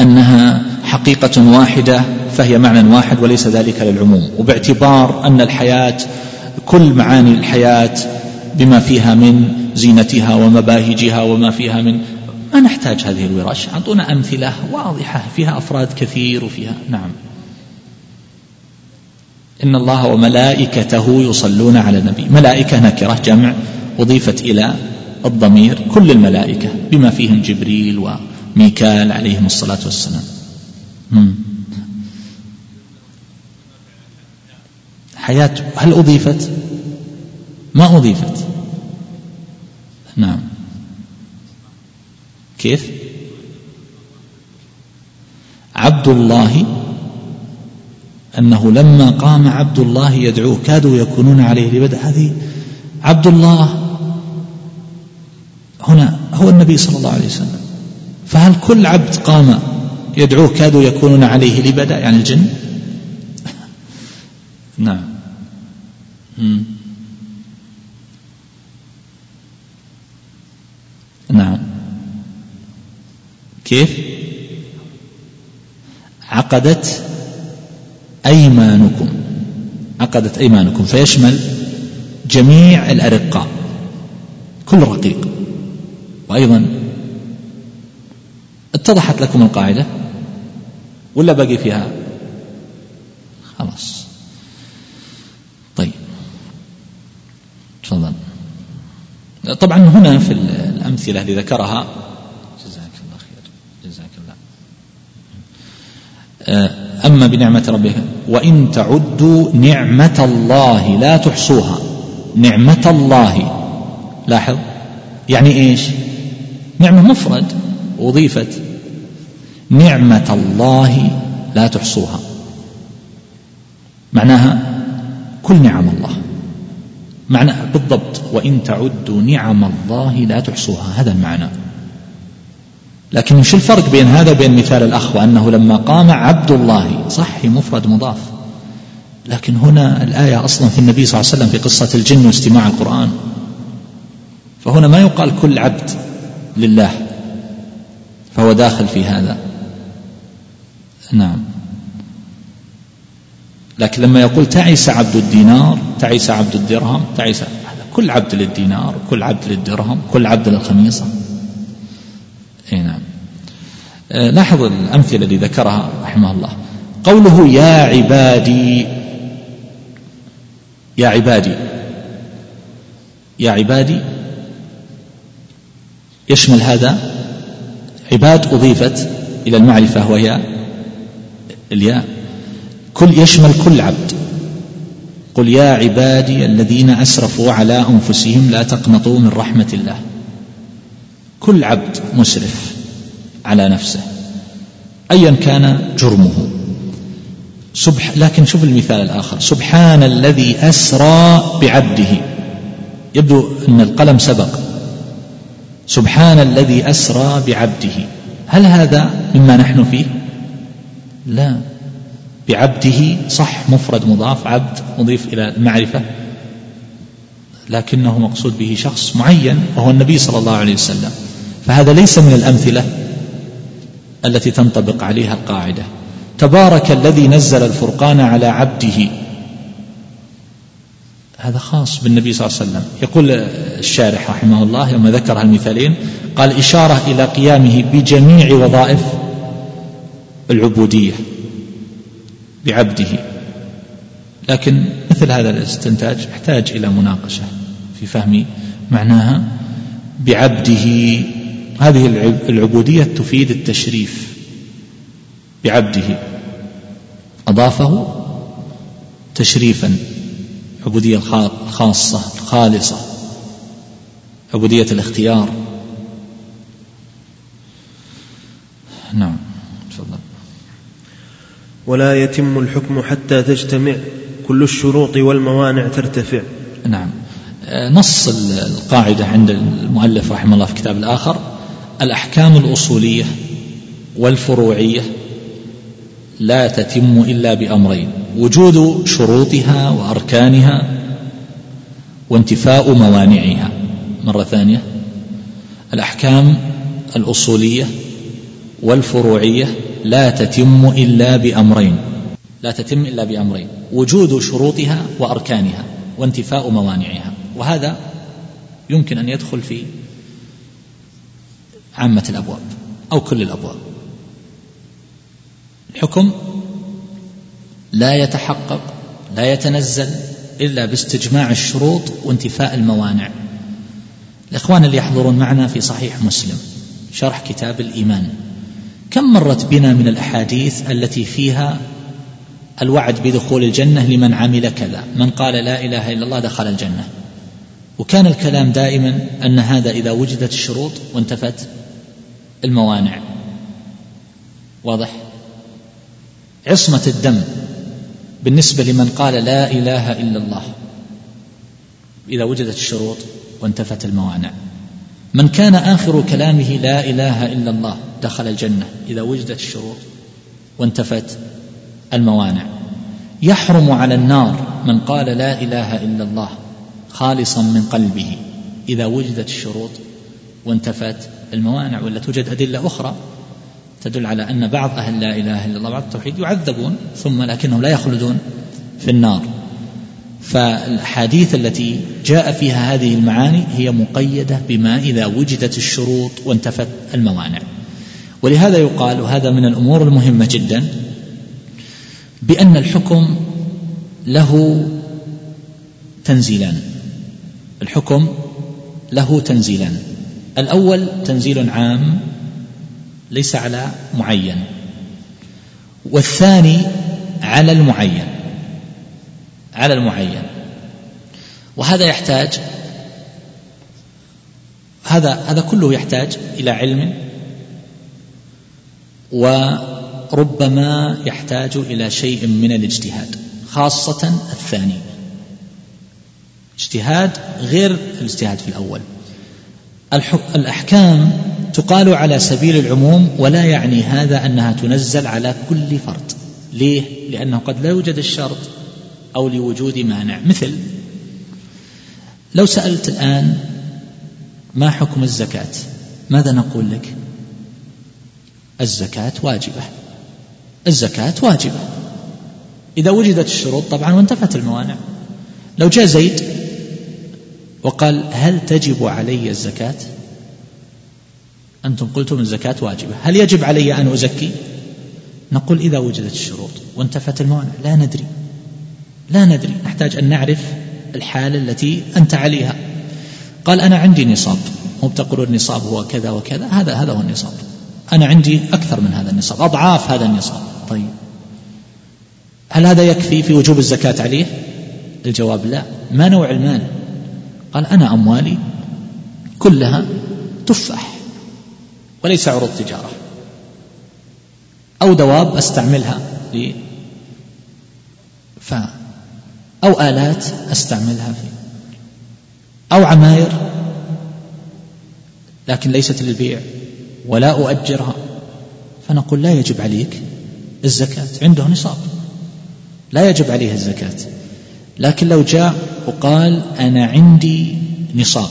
أنها حقيقة واحدة فهي معنى واحد وليس ذلك للعموم. وباعتبار أن الحياة كل معاني الحياة بما فيها من زينتها ومباهجها وما فيها من ما نحتاج هذه الورش. أعطونا أمثلة واضحة. فيها أفراد كثير وفيها. نعم. إن الله وملائكته يصلون على النبي. ملائكة نكرة جمع. أضيفت إلى الضمير كل الملائكة بما فيهم جبريل وميكال عليهم الصلاة والسلام. حياة. هل أضيفت؟ ما أضيفت. نعم. كيف؟ عبد الله أنه لما قام عبد الله يدعوه كادوا يكونون عليه لبدء. هذه عبد الله هنا هو النبي صلى الله عليه وسلم. فهل كل عبد قام يدعوه كادوا يكونون عليه لبدا يعني الجن؟ نعم. نعم. كيف؟ عقدت أيمانكم. عقدت أيمانكم. فيشمل جميع الأرقاء. كل رقيق. وأيضا اتضحت لكم القاعدة ولا باقي فيها؟ خلاص. طيب. تفضل. طبعا هنا في الأمثلة اللي ذكرها آه، أما بنعمة ربك. وإن تعدوا نعمة الله لا تحصوها. نعمة الله. لاحظ؟ يعني إيش؟ نعمة مفرد أضيفت نعمة الله لا تحصوها. معناها كل نعم الله. معنى بالضبط. وإن تعدوا نعم الله لا تحصوها. هذا المعنى. لكن وش الفرق بين هذا وبين مثال الأخ وأنه لما قام عبد الله؟ صح مفرد مضاف. لكن هنا الآية أصلا في النبي صلى الله عليه وسلم في قصة الجن واستماع القرآن. فهنا ما يقال كل عبد لله فهو داخل في هذا. نعم. لكن لما يقول تعس عبد الدينار تعس عبد الدرهم تعس كل عبد للدينار كل عبد للدرهم كل عبد للخميصة. إي نعم. آه، لاحظ الأمثلة اللي ذكرها رحمه الله. قوله يا عبادي يا عبادي يا عبادي يشمل هذا عباد أضيفت إلى المعرفة وهي الياء. كل يشمل كل عبد. قل يا عبادي الذين أسرفوا على أنفسهم لا تقنطوا من رحمة الله. كل عبد مسرف على نفسه أيا كان جرمه. سبح لكن شوف المثال الآخر. سبحان الذي أسرى بعبده. يبدو أن القلم سبق. سبحان الذي أسرى بعبده. هل هذا مما نحن فيه؟ لا. بعبده صح مفرد مضاف عبد مضيف إلى المعرفة. لكنه مقصود به شخص معين وهو النبي صلى الله عليه وسلم. فهذا ليس من الأمثلة التي تنطبق عليها القاعدة. تبارك الذي نزل الفرقان على عبده. هذا خاص بالنبي صلى الله عليه وسلم. يقول الشارح رحمه الله لما ذكر المثالين قال إشارة إلى قيامه بجميع وظائف العبودية بعبده. لكن مثل هذا الاستنتاج يحتاج إلى مناقشة. في فهم معناها بعبده. هذه العبودية تفيد التشريف بعبده. أضافه تشريفا عبودية الخاصة الخالصة عبودية الاختيار. نعم تفضل. ولا يتم الحكم حتى تجتمع كل الشروط والموانع ترتفع. نعم. نص القاعدة عند المؤلف رحمه الله في كتاب الآخر الأحكام الأصولية والفروعية لا تتم إلا بأمرين وجود شروطها وأركانها وانتفاء موانعها. مرة ثانية الأحكام الأصولية والفروعية لا تتم إلا بأمرين لا تتم إلا بأمرين وجود شروطها وأركانها وانتفاء موانعها. وهذا يمكن أن يدخل في عامة الأبواب أو كل الأبواب. الحكم لا يتحقق لا يتنزل إلا باستجماع الشروط وانتفاء الموانع. الإخوان اللي يحضرون معنا في صحيح مسلم شرح كتاب الإيمان. كم مرت بنا من الأحاديث التي فيها الوعد بدخول الجنة لمن عمل كذا؟ من قال لا إله إلا الله دخل الجنة. وكان الكلام دائما أن هذا إذا وجدت الشروط وانتفت الموانع. واضح؟ عصمة الدم بالنسبة لمن قال لا إله إلا الله. إذا وجدت الشروط وانتفت الموانع. من كان آخر كلامه لا إله إلا الله دخل الجنة إذا وجدت الشروط وانتفت الموانع. يحرم على النار من قال لا إله إلا الله خالصا من قلبه. إذا وجدت الشروط وانتفت الموانع ولا توجد أدلة أخرى تدل على أن بعض أهل لا إله إلا الله بعض التوحيد يعذبون ثم لكنهم لا يخلدون في النار. فالحديث التي جاء فيها هذه المعاني هي مقيدة بما إذا وجدت الشروط وانتفت الموانع. ولهذا يقال وهذا من الأمور المهمة جدا بأن الحكم له تنزيلان. الحكم له تنزيلان. الأول تنزيل عام ليس على معين. والثاني على المعين. على المعين. وهذا يحتاج هذا هذا كله يحتاج إلى علم وربما يحتاج إلى شيء من الاجتهاد خاصة الثاني. اجتهاد غير الاجتهاد في الأول. الأحكام تقال على سبيل العموم ولا يعني هذا أنها تنزل على كل فرد. ليه؟ لأنه قد لا يوجد الشرط أو لوجود مانع. مثل لو سألت الآن ما حكم الزكاة؟ ماذا نقول لك؟ الزكاة واجبة. الزكاة واجبة. إذا وجدت الشروط طبعا وانتفت الموانع. لو جاء زيد وقال هل تجب علي الزكاة؟ أنتم قلتم الزكاة واجبة هل يجب علي أن أزكي؟ نقول إذا وجدت الشروط وانتفت الموانع لا ندري لا ندري نحتاج أن نعرف الحالة التي أنت عليها. قال أنا عندي نصاب مو بتقول النصاب هو كذا وكذا هذا هذا هو النصاب. أنا عندي أكثر من هذا النصاب أضعاف هذا النصاب. طيب. هل هذا يكفي في وجوب الزكاة عليه؟ الجواب لا. ما نوع المال؟ قال أنا أموالي كلها تفاح وليس عروض تجارة أو دواب أستعملها ل ف أو آلات أستعملها في أو عماير لكن ليست للبيع ولا أؤجرها فنقول لا يجب عليك الزكاة عنده نصاب. لا يجب عليه الزكاة. لكن لو جاء وقال أنا عندي نصاب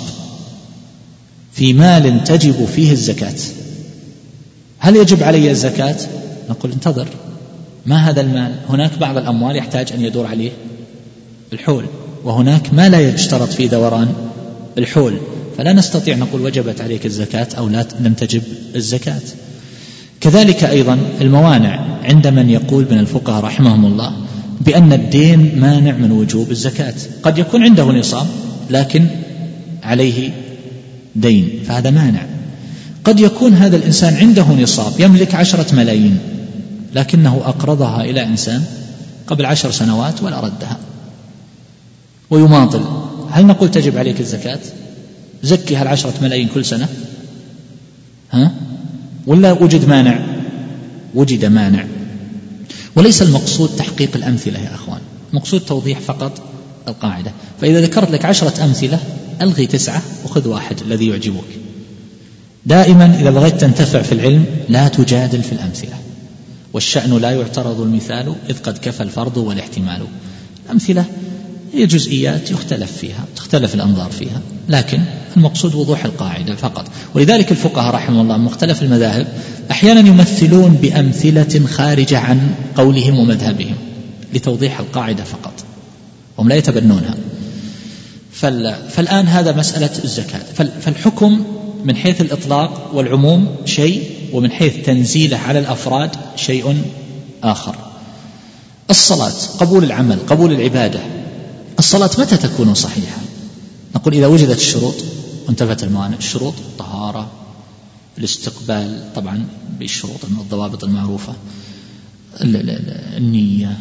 في مال تجب فيه الزكاة. هل يجب علي الزكاة؟ نقول انتظر. ما هذا المال؟ هناك بعض الأموال يحتاج أن يدور عليه. الحول. وهناك ما لا يشترط في دوران؟ الحول. فلا نستطيع نقول وجبت عليك الزكاة أو لا لم تجب الزكاة. كذلك أيضا الموانع. عند من يقول من الفقهاء رحمهم الله بأن الدين مانع من وجوب الزكاة. قد يكون عنده نصاب لكن عليه دين فهذا مانع. قد يكون هذا الإنسان عنده نصاب يملك عشرة ملايين لكنه أقرضها إلى إنسان قبل عشر سنوات ولا ردها. ويماطل. هل نقول تجب عليك الزكاة؟ زكي هالعشرة ملايين كل سنة؟ ها؟ ولا وجد مانع؟ وجد مانع. وليس المقصود تحقيق الأمثلة يا أخوان. مقصود توضيح فقط القاعدة. فإذا ذكرت لك عشرة أمثلة ألغي تسعة وخذ واحد الذي يعجبك. دائما إذا بغيت تنتفع في العلم لا تجادل في الأمثلة. والشأن لا يعترض المثال إذ قد كفى الفرض والاحتمال. الأمثلة هي جزئيات يختلف فيها تختلف الأنظار فيها لكن المقصود وضوح القاعدة فقط. ولذلك الفقهاء رحمه الله مختلف المذاهب أحيانا يمثلون بأمثلة خارجة عن قولهم ومذهبهم لتوضيح القاعدة فقط هم لا يتبنونها. فالآن هذا مسألة الزكاة. فالحكم من حيث الإطلاق والعموم شيء ومن حيث تنزيله على الأفراد شيء آخر. الصلاة قبول العمل قبول العبادة الصلاة متى تكون صحيحة؟ نقول إذا وجدت الشروط وانتفت الموانع الشروط الطهارة الاستقبال طبعا بالشروط الضوابط المعروفة النية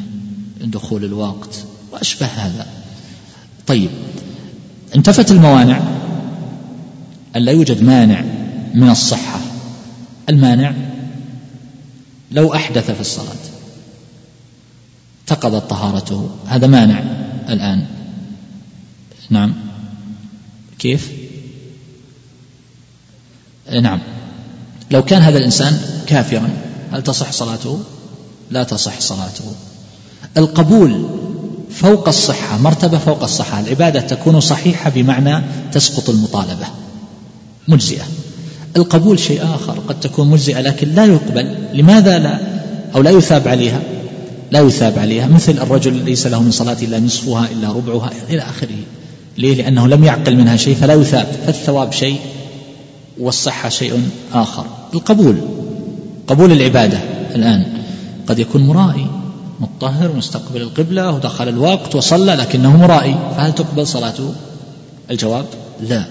دخول الوقت وأشبه هذا. طيب انتفت الموانع أن لا يوجد مانع من الصحة. المانع لو أحدث في الصلاة تقضت طهارته هذا مانع. الآن. نعم. كيف؟ نعم. لو كان هذا الإنسان كافرا هل تصح صلاته؟ لا تصح صلاته. القبول فوق الصحة مرتبة فوق الصحة. العبادة تكون صحيحة بمعنى تسقط المطالبة. مجزئة. القبول شيء آخر قد تكون مجزئة لكن لا يقبل. لماذا لا؟ أو لا يثاب عليها. لا يثاب عليها. مثل الرجل ليس له من صلاة إلا نصفها إلا ربعها إلى آخره. ليه؟ لأنه لم يعقل منها شيء فلا يثاب. فالثواب شيء والصحة شيء آخر. القبول. قبول العبادة الآن. قد يكون مرائي. مطهر مستقبل القبلة ودخل الوقت وصلى لكنه مرائي. فهل تقبل صلاته الجواب لا.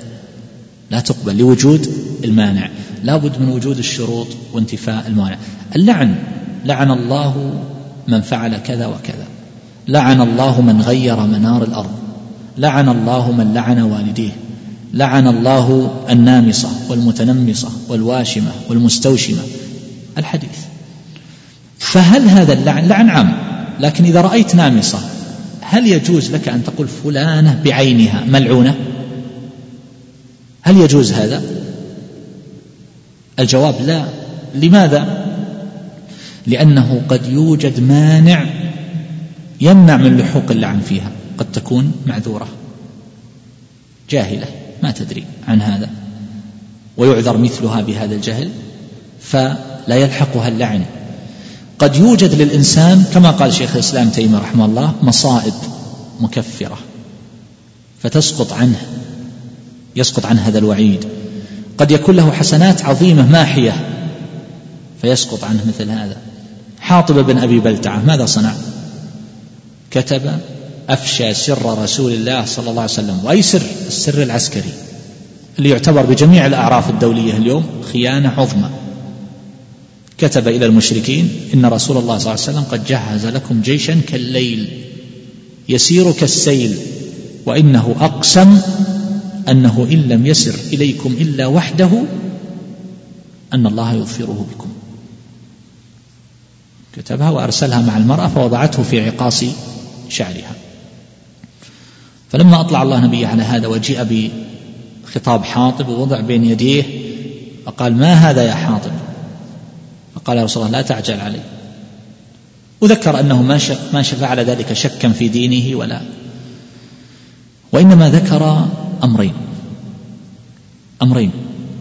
لا تقبل لوجود المانع. لابد من وجود الشروط وانتفاء المانع. اللعن. لعن الله من فعل كذا وكذا. لعن الله من غير منار الأرض. لعن الله من لعن والديه. لعن الله النامصة والمتنمصة والواشمة والمستوشمة. الحديث. فهل هذا اللعن لعن عام لكن إذا رأيت نامصة هل يجوز لك أن تقول فلانة بعينها ملعونة؟ هل يجوز هذا؟ الجواب لا. لماذا؟ لأنه قد يوجد مانع يمنع من لحوق اللعن فيها. قد تكون معذورة. جاهلة. ما تدري عن هذا. ويعذر مثلها بهذا الجهل. فلا يلحقها اللعن. قد يوجد للإنسان كما قال شيخ الإسلام تيمية رحمه الله مصائب مكفرة. فتسقط عنه. يسقط عن هذا الوعيد. قد يكون له حسنات عظيمة ماحية. فيسقط عنه مثل هذا. حاطب بن أبي بلتعة ماذا صنع؟ كتب أفشى سر رسول الله صلى الله عليه وسلم. وأي سر؟ السر العسكري اللي يعتبر بجميع الأعراف الدولية اليوم خيانة عظمى. كتب إلى المشركين إن رسول الله صلى الله عليه وسلم قد جهز لكم جيشا كالليل يسير كالسيل وإنه أقسم أنه إن لم يسر إليكم إلا وحده أن الله يظفره بكم كتبها وأرسلها مع المرأة فوضعته في عقاص شعرها. فلما أطلع الله نبيه على هذا وجيء بخطاب حاطب ووضع بين يديه فقال ما هذا يا حاطب؟ فقال يا رسول الله لا تعجل علي. وذكر أنه ما ما فعل ذلك شكا في دينه ولا. وإنما ذكر أمرين. أمرين.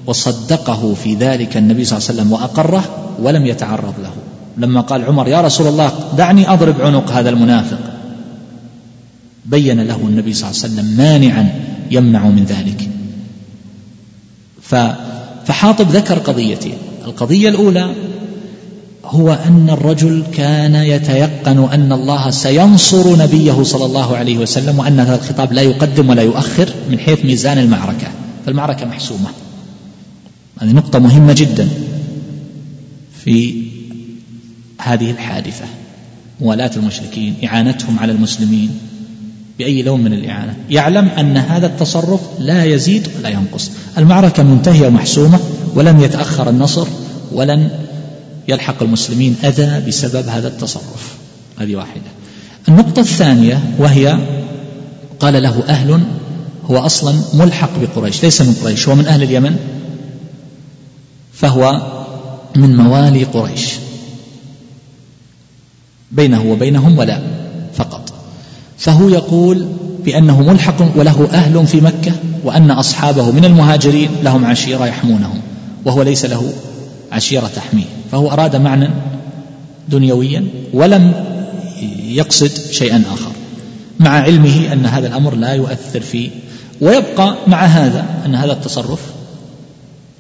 وصدقه في ذلك النبي صلى الله عليه وسلم وأقره ولم يتعرض له. لما قال عمر يا رسول الله دعني أضرب عنق هذا المنافق. بين له النبي صلى الله عليه وسلم مانعا يمنع من ذلك. فحاطب ذكر قضيتين القضية الأولى هو أن الرجل كان يتيقن أن الله سينصر نبيه صلى الله عليه وسلم وأن هذا الخطاب لا يقدم ولا يؤخر من حيث ميزان المعركة. فالمعركة محسومة. هذه نقطة مهمة جدا. في هذه الحادثة. موالاة المشركين إعانتهم على المسلمين بأي لون من الإعانة. يعلم أن هذا التصرف لا يزيد ولا ينقص. المعركة منتهية ومحسومة ولن يتأخر النصر ولن يلحق المسلمين أذى بسبب هذا التصرف. هذه واحدة. النقطة الثانية وهي قال له أهل هو أصلا ملحق بقريش ليس من قريش هو من أهل اليمن فهو من موالي قريش. بينه وبينهم ولا فقط. فهو يقول بأنه ملحق وله أهل في مكة وأن أصحابه من المهاجرين لهم عشيرة يحمونهم وهو ليس له عشيرة تحميه. فهو أراد معنى دنيويا ولم يقصد شيئا آخر مع علمه أن هذا الأمر لا يؤثر في ويبقى مع هذا أن هذا التصرف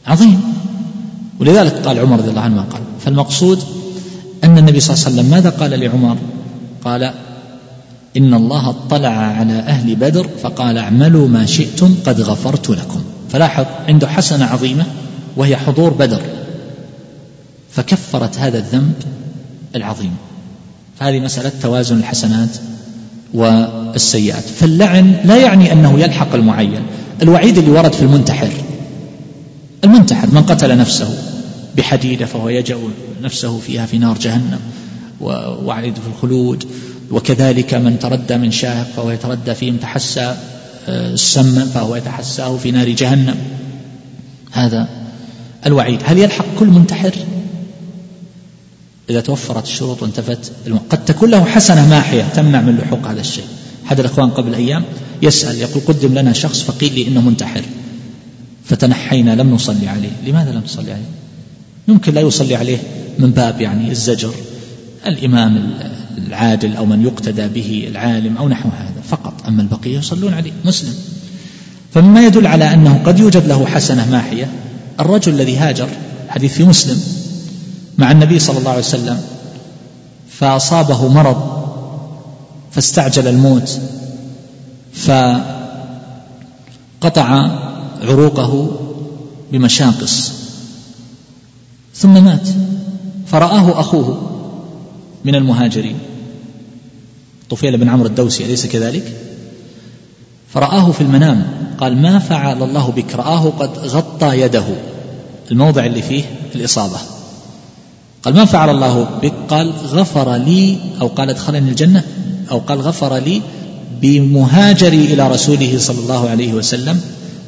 عظيم. ولذلك قال عمر رضي الله عنه ما قال فالمقصود أن النبي صلى الله عليه وسلم ماذا قال لعمر؟ قال إن الله اطلع على أهل بدر فقال اعملوا ما شئتم قد غفرت لكم. فلاحظ عنده حسنة عظيمة وهي حضور بدر. فكفرت هذا الذنب العظيم. هذه مسألة توازن الحسنات والسيئات. فاللعن لا يعني أنه يلحق المعين. الوعيد اللي ورد في المنتحر المنتحر من قتل نفسه بحديدة فهو يجأ نفسه فيها في نار جهنم ووعيد في الخلود. وكذلك من تردى من شاهق فهو يتردى فيه تحسى آه، السم فهو يتحساه في نار جهنم. هذا الوعيد. هل يلحق كل منتحر؟ إذا توفرت الشروط وانتفت قد تكون له حسنة ماحية تمنع من لحوق هذا الشيء. أحد الإخوان قبل أيام يسأل يقول قدم لنا شخص فقيل لي إنه منتحر فتنحينا لم نصلي عليه. لماذا لم تصلي عليه؟ يمكن لا يصلي عليه من باب يعني الزجر الإمام العادل أو من يقتدى به العالم أو نحو هذا فقط أما البقية يصلون عليه مسلم. فمما يدل على أنه قد يوجد له حسنة ماحية الرجل الذي هاجر حديث في مسلم مع النبي صلى الله عليه وسلم فأصابه مرض فاستعجل الموت فقطع عروقه بمشاقص. ثم مات. فرآه أخوه من المهاجرين. طفيل بن عمرو الدوسي أليس كذلك؟ فرآه في المنام قال ما فعل الله بك؟ رآه قد غطى يده. الموضع اللي فيه الإصابة. قال ما فعل الله بك؟ قال غفر لي أو قال ادخلني الجنة أو قال غفر لي بمهاجري إلى رسوله صلى الله عليه وسلم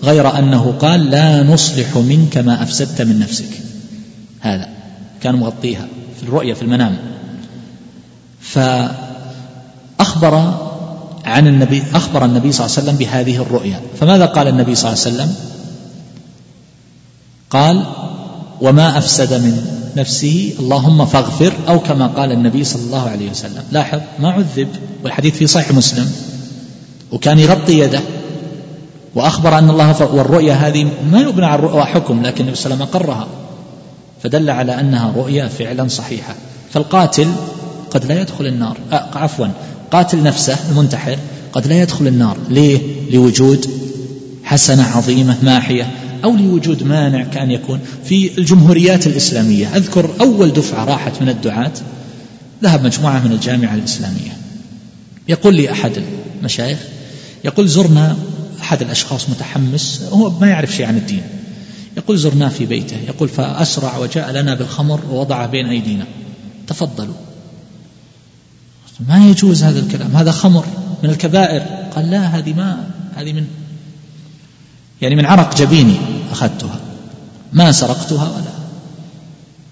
غير أنه قال لا نصلح منك ما أفسدت من نفسك. هذا. كان مغطيها في الرؤيا في المنام. فأخبر عن النبي أخبر النبي صلى الله عليه وسلم بهذه الرؤيا فماذا قال النبي صلى الله عليه وسلم؟ قال وما أفسد من نفسه اللهم فاغفر أو كما قال النبي صلى الله عليه وسلم. لاحظ ما عذب والحديث في صحيح مسلم. وكان يغطي يده. وأخبر أن الله والرؤيا هذه ما يبنى على الرؤيا حكم لكن النبي صلى الله عليه وسلم أقرها. فدل على أنها رؤيا فعلا صحيحة. فالقاتل قد لا يدخل النار. آه عفوا. قاتل نفسه المنتحر قد لا يدخل النار. ليه؟ لوجود حسنة عظيمة ماحية أو لوجود مانع كان يكون. في الجمهوريات الإسلامية أذكر أول دفعة راحت من الدعاة ذهب مجموعة من الجامعة الإسلامية. يقول لي أحد المشايخ يقول زرنا أحد الأشخاص متحمس هو ما يعرف شيء عن الدين. يقول زرناه في بيته يقول فأسرع وجاء لنا بالخمر ووضعه بين أيدينا. تفضلوا. ما يجوز هذا الكلام؟ هذا خمر من الكبائر. قال لا هذه ما هذه من يعني من عرق جبيني أخذتها. ما سرقتها ولا.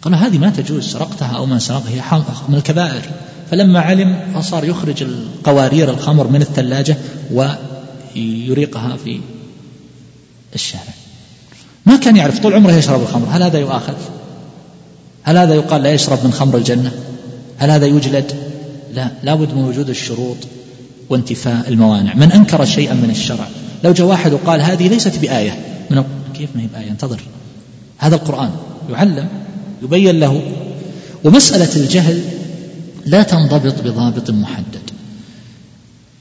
قال هذه ما تجوز سرقتها أو ما سرقها هي من الكبائر. فلما علم صار يخرج القوارير الخمر من الثلاجة ويريقها في الشارع. ما كان يعرف؟ طول عمره يشرب الخمر. هل هذا يؤاخذ؟ هل هذا يقال لا يشرب من خمر الجنة؟ هل هذا يجلد؟ لا لابد من وجود الشروط وانتفاء الموانع. من أنكر شيئا من الشرع. لو جاء واحد وقال هذه ليست بآية من كيف ما هي بآية؟ انتظر. هذا القرآن يعلم يبين له. ومسألة الجهل لا تنضبط بضابط محدد.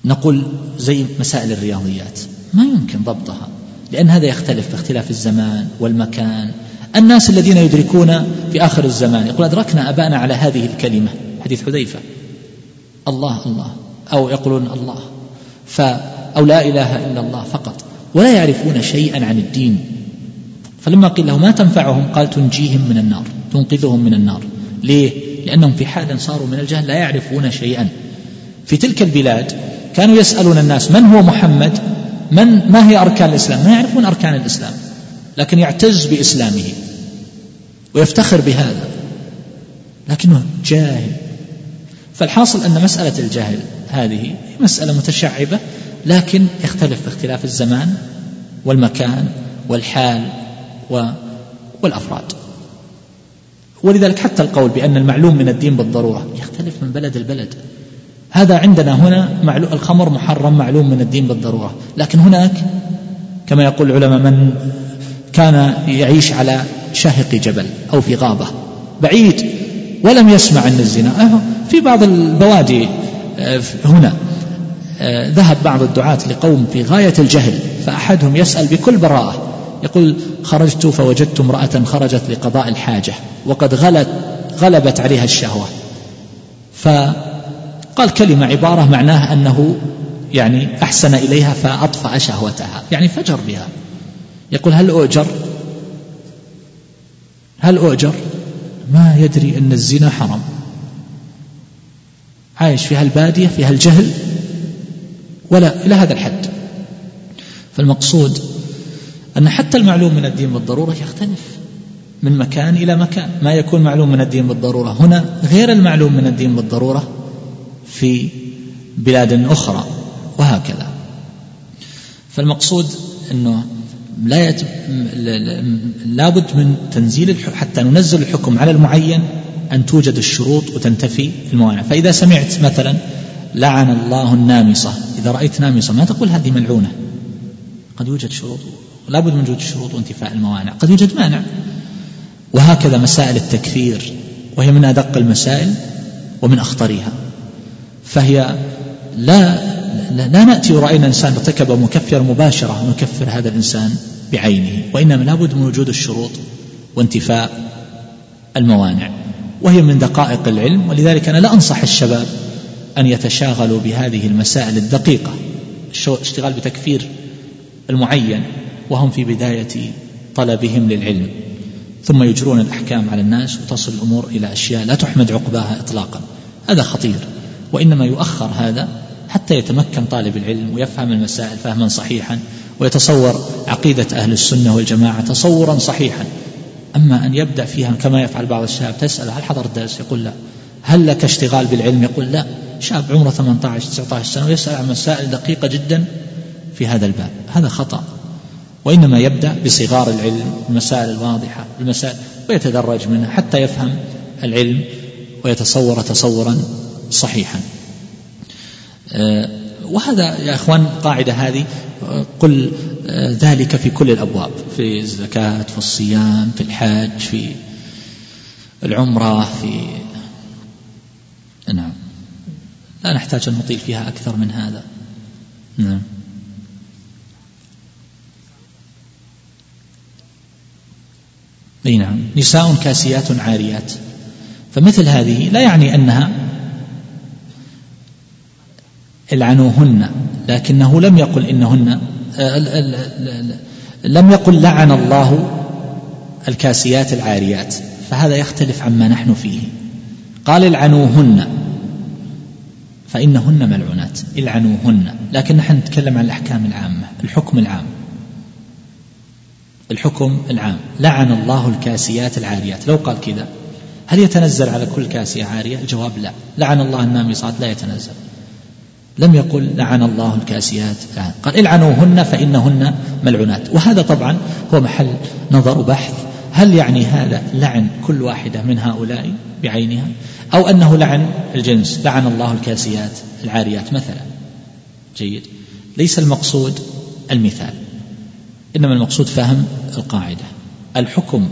نقول زي مسائل الرياضيات. ما يمكن ضبطها. لأن هذا يختلف باختلاف الزمان والمكان. الناس الذين يدركون في آخر الزمان يقول أدركنا أبانا على هذه الكلمة حديث حذيفة. الله الله. أو يقولون الله. ف أو لا إله إلا الله فقط. ولا يعرفون شيئا عن الدين. فلما قيل له ما تنفعهم؟ قال تنجيهم من النار تنقذهم من النار. ليه؟ لأنهم في حال صاروا من الجهل لا يعرفون شيئا. في تلك البلاد كانوا يسألون الناس من هو محمد؟ من ما هي أركان الإسلام؟ ما يعرفون أركان الإسلام لكن يعتز بإسلامه ويفتخر بهذا. لكنه جاهل. فالحاصل أن مسألة الجهل هذه مسألة متشعبة لكن يختلف باختلاف الزمان والمكان والحال والأفراد. ولذلك حتى القول بأن المعلوم من الدين بالضرورة يختلف من بلد البلد هذا عندنا هنا الخمر محرم معلوم من الدين بالضرورة. لكن هناك كما يقول العلماء من كان يعيش على شاهق جبل أو في غابة بعيد ولم يسمع ان الزنا. في بعض البوادي آه، هنا آه، ذهب بعض الدعاة لقوم في غاية الجهل فأحدهم يسأل بكل براءة يقول خرجت فوجدت امرأة خرجت لقضاء الحاجة وقد غلت غلبت عليها الشهوة. فقال كلمة عبارة معناها أنه يعني أحسن إليها فأطفأ شهوتها. يعني فجر بها. يقول هل أؤجر؟ هل أؤجر؟ ما يدري أن الزنا حرام. عايش في هالبادية في هالجهل ولا إلى هذا الحد. فالمقصود أن حتى المعلوم من الدين بالضرورة يختلف من مكان إلى مكان. ما يكون معلوم من الدين بالضرورة هنا غير المعلوم من الدين بالضرورة في بلاد أخرى وهكذا. فالمقصود أنه لا يت... لابد من تنزيل الحكم حتى ننزل الحكم على المعين أن توجد الشروط وتنتفي الموانع. فإذا سمعت مثلا لعن الله النامصة إذا رأيت نامصة ما تقول هذه ملعونة؟ قد يوجد شروط لا بد من وجود الشروط وانتفاء الموانع. قد يوجد مانع. وهكذا مسائل التكفير وهي من أدق المسائل ومن أخطرها. فهي لا لا, لا نأتي ورأينا إنسان ارتكب مكفر مباشرة نكفر هذا الإنسان بعينه وإنما لابد من وجود الشروط وانتفاء الموانع وهي من دقائق العلم ولذلك أنا لا أنصح الشباب أن يتشاغلوا بهذه المسائل الدقيقة الاشتغال بتكفير المعين وهم في بداية طلبهم للعلم. ثم يجرون الأحكام على الناس وتصل الأمور إلى أشياء لا تحمد عقباها إطلاقا. هذا خطير. وإنما يؤخر هذا حتى يتمكن طالب العلم ويفهم المسائل فهما صحيحا ويتصور عقيدة أهل السنة والجماعة تصورا صحيحا. أما أن يبدأ فيها كما يفعل بعض الشباب تسأل هل حضر الدرس؟ يقول لا. هل لك اشتغال بالعلم؟ يقول لا. شاب عمره 18 19 سنة ويسأل عن مسائل دقيقة جدا في هذا الباب. هذا خطأ. وإنما يبدأ بصغار العلم المسائل الواضحة المسائل ويتدرج منها حتى يفهم العلم ويتصور تصورا صحيحا. آه، وهذا يا إخوان قاعدة هذه قل آه، ذلك في كل الأبواب في الزكاة في الصيام في الحج في العمرة في نعم. لا نحتاج أن نطيل فيها أكثر من هذا. نعم. أي نعم. نساء كاسيات عاريات. فمثل هذه لا يعني أنها العنوهن لكنه لم يقل إنهن لم يقل لعن الله الكاسيات العاريات فهذا يختلف عما نحن فيه. قال العنوهن فإنهن ملعونات العنوهن لكن نحن نتكلم عن الأحكام العامة الحكم العام. الحكم العام لعن الله الكاسيات العاريات. لو قال كذا هل يتنزل على كل كاسية عارية؟ الجواب لا. لعن الله النامصات لا يتنزل. لم يقل لعن الله الكاسيات قال العنوهن فإنهن ملعونات وهذا طبعا هو محل نظر وبحث. هل يعني هذا لعن كل واحدة من هؤلاء بعينها؟ أو أنه لعن الجنس لعن الله الكاسيات العاريات مثلا. جيد. ليس المقصود المثال إنما المقصود فهم القاعدة. الحكم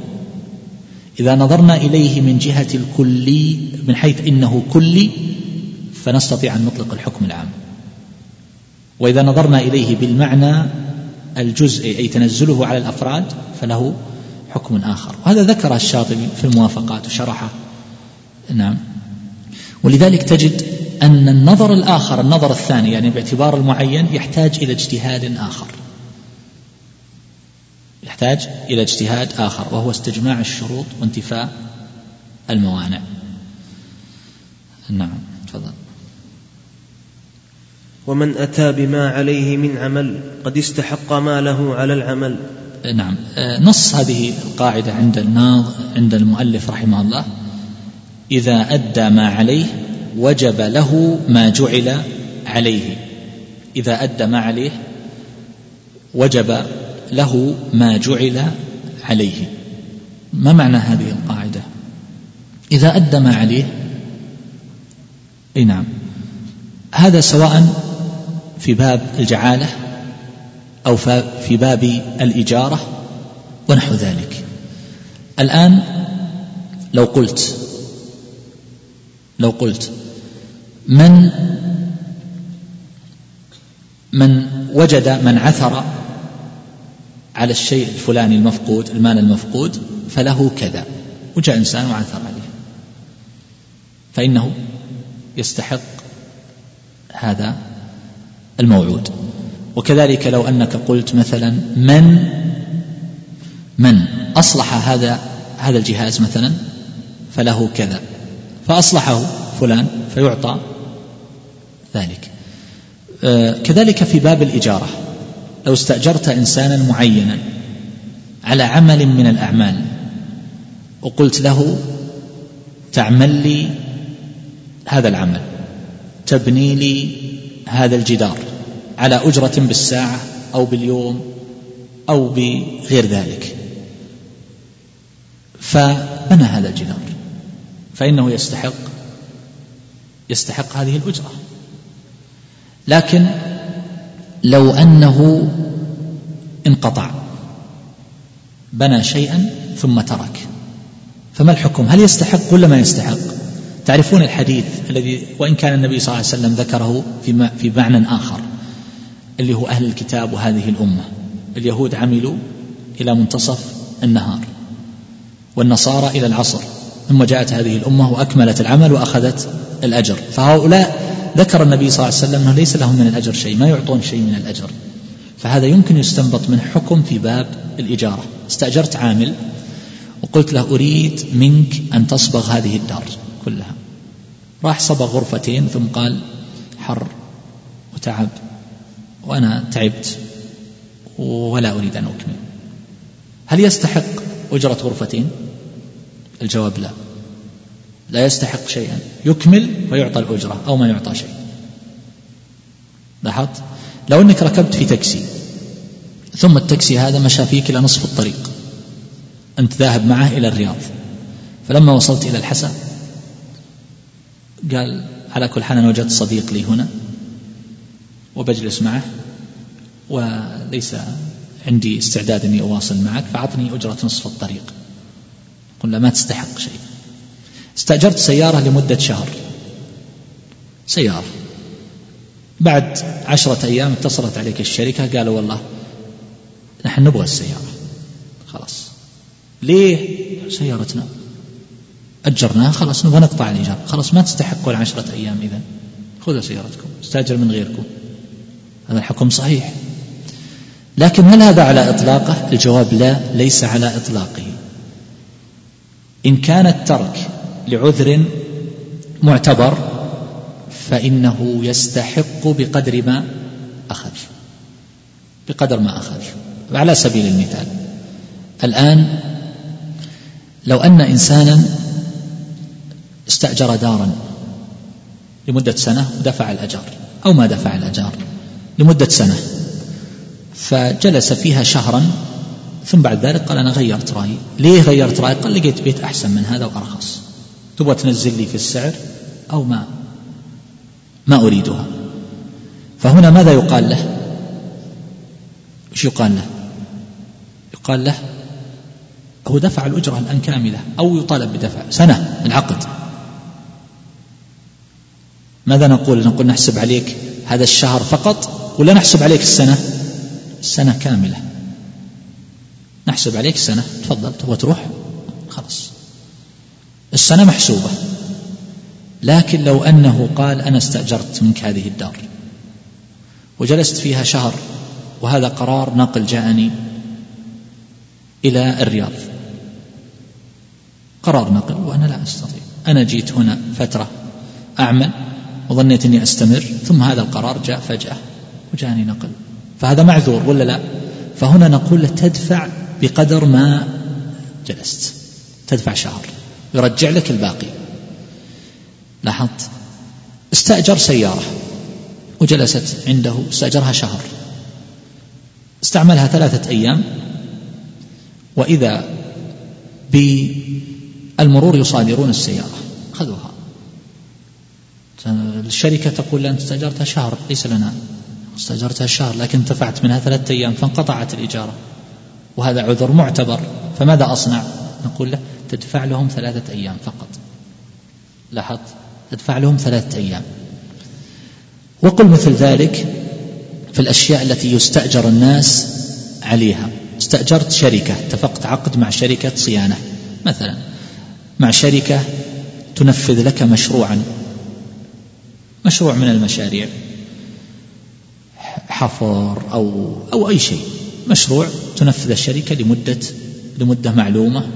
إذا نظرنا إليه من جهة الكلي من حيث إنه كلي فنستطيع أن نطلق الحكم العام. وإذا نظرنا إليه بالمعنى الجزئي أي تنزله على الأفراد فله حكم آخر. وهذا ذكر الشاطبي في الموافقات وشرحه. نعم. ولذلك تجد أن النظر الآخر النظر الثاني يعني باعتبار المعين يحتاج إلى اجتهاد آخر. يحتاج إلى اجتهاد آخر وهو استجماع الشروط وانتفاء الموانع. نعم تفضل. ومن أتى بما عليه من عمل قد استحق ما له على العمل. نعم. نص هذه القاعدة عند الناظ عند المؤلف رحمه الله. إذا أدى ما عليه وجب له ما جعل عليه. إذا أدى ما عليه وجب له ما جعل عليه. ما معنى هذه القاعدة؟ إذا أدى ما عليه أي نعم. هذا سواء في باب الجعالة أو في باب الإجارة ونحو ذلك. الآن لو قلت لو قلت من من وجد من عثر على الشيء الفلاني المفقود المال المفقود فله كذا. وجاء إنسان وعثر عليه. فإنه يستحق هذا الموعود. وكذلك لو أنك قلت مثلا من من أصلح هذا هذا الجهاز مثلا فله كذا فأصلحه فلان فيعطى ذلك. آه، كذلك في باب الإجارة. لو استأجرت انسانا معينا على عمل من الأعمال وقلت له تعمل لي هذا العمل تبني لي هذا الجدار على أجرة بالساعة أو باليوم أو بغير ذلك. فبنى هذا الجدار. فإنه يستحق يستحق هذه الأجرة. لكن لو أنه انقطع بنى شيئا ثم ترك فما الحكم؟ هل يستحق ولا ما يستحق؟ تعرفون الحديث الذي وإن كان النبي صلى الله عليه وسلم ذكره في في معنى آخر اللي هو أهل الكتاب وهذه الأمة. اليهود عملوا إلى منتصف النهار والنصارى إلى العصر ثم جاءت هذه الأمة وأكملت العمل وأخذت الأجر. فهؤلاء ذكر النبي صلى الله عليه وسلم أنه ليس لهم من الأجر شيء ما يعطون شيء من الأجر. فهذا يمكن يستنبط من حكم في باب الإجارة. استأجرت عامل وقلت له أريد منك أن تصبغ هذه الدار. كلها. راح صبغ غرفتين ثم قال حر وتعب وأنا تعبت ولا أريد أن أكمل. هل يستحق أجرة غرفتين؟ الجواب لا. لا يستحق شيئا. يكمل ويعطى الأجرة أو ما يعطى شيء. لاحظت؟ لو أنك ركبت في تاكسي ثم التاكسي هذا مشى فيك إلى نصف الطريق. أنت ذاهب معه إلى الرياض. فلما وصلت إلى الحسا قال على كل حال أنا وجدت صديق لي هنا وبجلس معه وليس عندي استعداد أني أواصل معك فأعطني أجرة نصف الطريق. قلنا ما تستحق شيء. استأجرت سيارة لمدة شهر. سيارة. بعد عشرة أيام اتصلت عليك الشركة قالوا والله نحن نبغى السيارة. خلاص. ليه سيارتنا؟ أجرناها خلاص نبغى نقطع الإيجار. خلاص ما تستحق ولا عشرة أيام إذا. خذوا سيارتكم استأجر من غيركم. هذا الحكم صحيح. لكن هل هذا على إطلاقه؟ الجواب لا ليس على إطلاقه. إن كان الترك لعذر معتبر فإنه يستحق بقدر ما أخذ. بقدر ما أخذ. على سبيل المثال الآن لو أن إنسانا استأجر دارا لمدة سنة ودفع الأجار أو ما دفع الأجار لمدة سنة. فجلس فيها شهرا ثم بعد ذلك قال أنا غيرت رأيي. ليه غيرت رأيي قال لقيت بيت أحسن من هذا وأرخص. تبغى تنزل لي في السعر أو ما ما أريدها. فهنا ماذا يقال له؟ إيش يقال له؟ يقال له هو دفع الأجرة الآن كاملة أو يطالب بدفع سنة العقد ماذا نقول؟ نقول نحسب عليك هذا الشهر فقط ولا نحسب عليك السنة؟ السنة كاملة. نحسب عليك سنة. تفضل. تبغى تروح؟ خلاص. السنة محسوبة. لكن لو أنه قال أنا استأجرت منك هذه الدار. وجلست فيها شهر وهذا قرار نقل جاءني إلى الرياض. قرار نقل وأنا لا أستطيع. أنا جيت هنا فترة أعمل. وظنيت أني أستمر ثم هذا القرار جاء فجأة وجاني نقل. فهذا معذور ولا لا؟ فهنا نقول تدفع بقدر ما جلست تدفع شهر يرجع لك الباقي. لاحظت؟ استأجر سيارة وجلست عنده استأجرها شهر. استعملها ثلاثة أيام. وإذا بالمرور يصادرون السيارة. الشركة تقول أنت استأجرتها شهر ليس لنا. استأجرتها شهر لكن انتفعت منها ثلاثة أيام فانقطعت الإجارة وهذا عذر معتبر. فماذا أصنع؟ نقول له تدفع لهم ثلاثة أيام فقط. لاحظت تدفع لهم ثلاثة أيام. وقل مثل ذلك في الأشياء التي يستأجر الناس عليها. استأجرت شركة اتفقت عقد مع شركة صيانة مثلا. مع شركة تنفذ لك مشروعا. مشروع من المشاريع. حفر أو أو أي شيء. مشروع تنفذ الشركة لمدة لمدة معلومة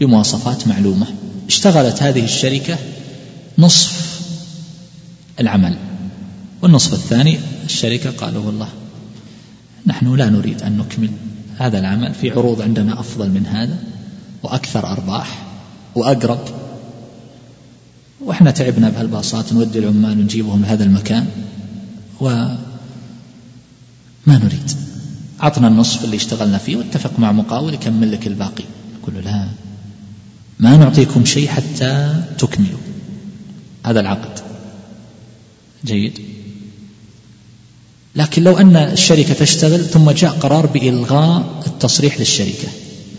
بمواصفات معلومة. اشتغلت هذه الشركة نصف العمل. والنصف الثاني الشركة قالوا والله نحن لا نريد أن نكمل هذا العمل في عروض عندنا أفضل من هذا وأكثر أرباح وأقرب وإحنا تعبنا بهالباصات نودي العمال ونجيبهم لهذا المكان و ما نريد. عطنا النصف اللي اشتغلنا فيه واتفق مع مقاول يكمل لك الباقي. يقول له لا ما نعطيكم شيء حتى تكملوا. هذا العقد. جيد. لكن لو أن الشركة تشتغل ثم جاء قرار بإلغاء التصريح للشركة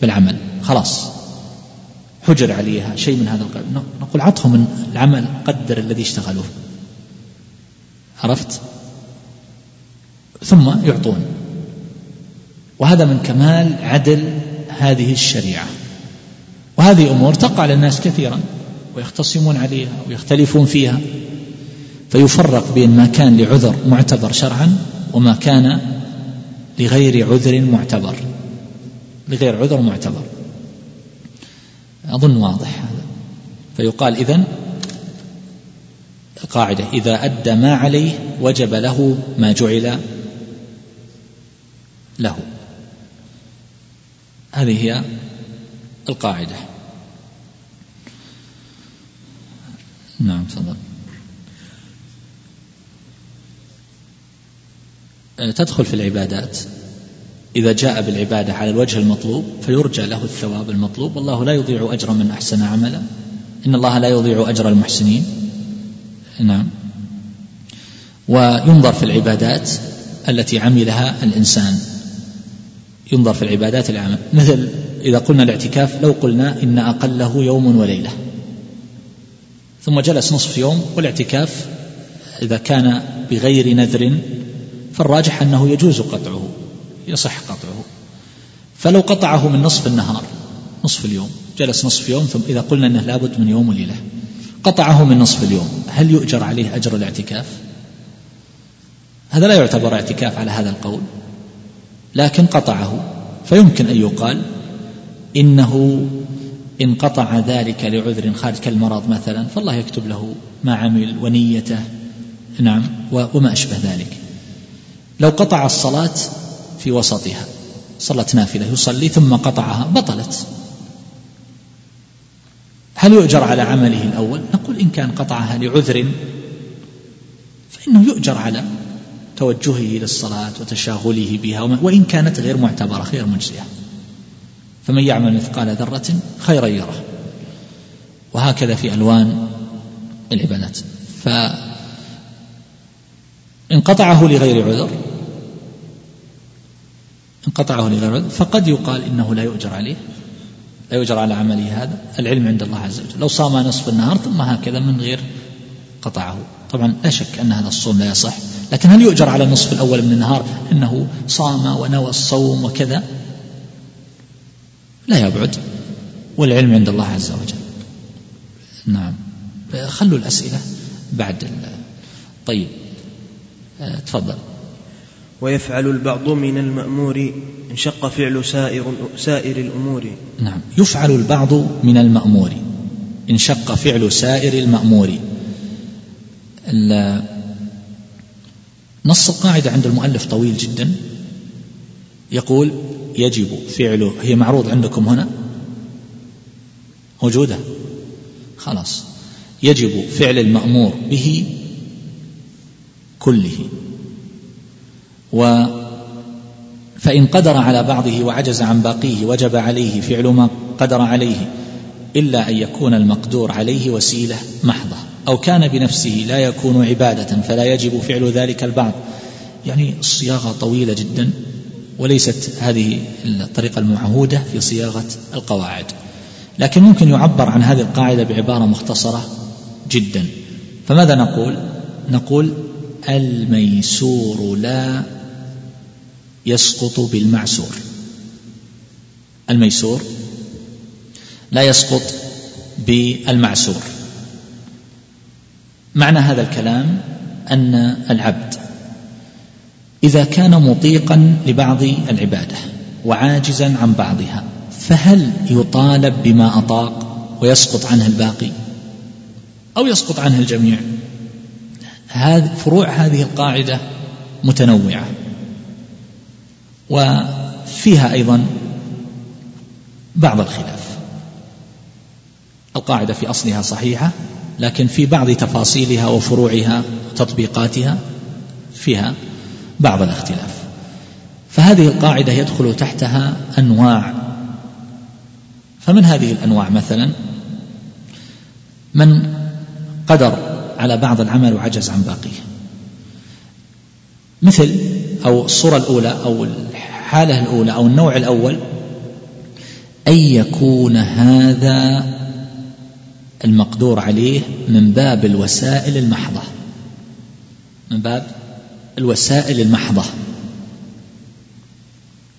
بالعمل خلاص. حجر عليها شيء من هذا القبيل. نقول عطهم العمل قدر الذي اشتغلوه. عرفت؟ ثم يعطون. وهذا من كمال عدل هذه الشريعة. وهذه أمور تقع للناس كثيرا ويختصمون عليها ويختلفون فيها. فيفرق بين ما كان لعذر معتبر شرعا وما كان لغير عذر معتبر. لغير عذر معتبر. أظن واضح هذا. فيقال إذن القاعدة إذا أدى ما عليه وجب له ما جعل له. هذه هي القاعدة. نعم تفضل. أه، تدخل في العبادات. إذا جاء بالعبادة على الوجه المطلوب فيرجى له الثواب المطلوب. والله لا يضيع أجر من أحسن عملا. إن الله لا يضيع أجر المحسنين. نعم. وينظر في العبادات التي عملها الإنسان. ينظر في العبادات العامة مثل إذا قلنا الاعتكاف لو قلنا إن أقله يوم وليلة. ثم جلس نصف يوم والاعتكاف إذا كان بغير نذر فالراجح أنه يجوز قطعه. يصح قطعه. فلو قطعه من نصف النهار نصف اليوم جلس نصف يوم ثم إذا قلنا أنه لابد من يوم وليلة قطعه من نصف اليوم هل يؤجر عليه أجر الاعتكاف؟ هذا لا يعتبر اعتكاف على هذا القول لكن قطعه. فيمكن أن يقال إنه إن قطع ذلك لعذر خارج كالمرض مثلا فالله يكتب له ما عمل ونيته نعم وما أشبه ذلك. لو قطع الصلاة في وسطها. صلاة نافلة يصلي ثم قطعها بطلت. هل يؤجر على عمله الأول؟ نقول إن كان قطعها لعذر فإنه يؤجر على توجهه للصلاة وتشاغله بها وإن كانت غير معتبرة غير مجزية فمن يعمل مثقال ذرة خيرا يره. وهكذا في ألوان العبادات. فإن قطعه لغير عذر إن قطعه لغير عذر فقد يقال إنه لا يؤجر عليه لا يؤجر على عمله هذا العلم عند الله عز وجل. لو صام نصف النهار ثم هكذا من غير قطعه. طبعا لا شك أن هذا الصوم لا يصح لكن هل يؤجر على النصف الأول من النهار أنه صام ونوى الصوم وكذا؟ لا يبعد والعلم عند الله عز وجل. نعم. خلوا الأسئلة بعد طيب. آه، تفضل. ويفعل البعض من المأمور انشق فعل سائر سائر الأمور. نعم. يفعل البعض من المأمور. انشق فعل سائر المأمور. نص القاعدة عند المؤلف طويل جدا. يقول يجب فعله هي معروض عندكم هنا؟ موجودة. خلاص. يجب فعل المأمور به كله. و فإن قدر على بعضه وعجز عن باقيه وجب عليه فعل ما قدر عليه إلا أن يكون المقدور عليه وسيلة محضة. أو كان بنفسه لا يكون عبادة فلا يجب فعل ذلك البعض. يعني الصياغة طويلة جدا وليست هذه الطريقة المعهودة في صياغة القواعد. لكن ممكن يعبر عن هذه القاعدة بعبارة مختصرة جدا. فماذا نقول؟ نقول الميسور لا يسقط بالمعسور. الميسور لا يسقط بالمعسور. معنى هذا الكلام أن العبد إذا كان مطيقا لبعض العبادة وعاجزا عن بعضها فهل يطالب بما أطاق ويسقط عنه الباقي؟ أو يسقط عنه الجميع؟ فروع هذه القاعدة متنوعة. وفيها أيضا بعض الخلاف. القاعدة في أصلها صحيحة لكن في بعض تفاصيلها وفروعها وتطبيقاتها فيها بعض الاختلاف. فهذه القاعدة يدخل تحتها أنواع. فمن هذه الأنواع مثلا من قدر على بعض العمل وعجز عن باقيه مثل أو الصورة الأولى أو الحالة الأولى أو النوع الأول أن يكون هذا المقدور عليه من باب الوسائل المحضة. من باب الوسائل المحضة.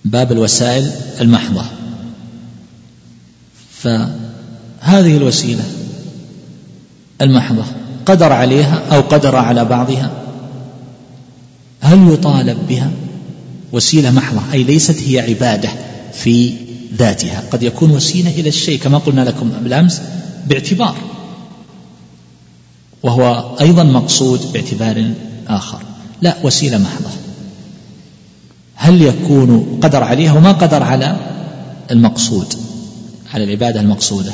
باب الوسائل المحضة. فهذه الوسيلة المحضة. قدر عليها أو قدر على بعضها. هل يطالب بها؟ وسيلة محضة أي ليست هي عبادة في ذاتها. قد يكون وسيلة إلى الشيء كما قلنا لكم بالأمس باعتبار. وهو أيضا مقصود باعتبار آخر. لا وسيلة محضة. هل يكون قدر عليها وما قدر على المقصود على العبادة المقصودة؟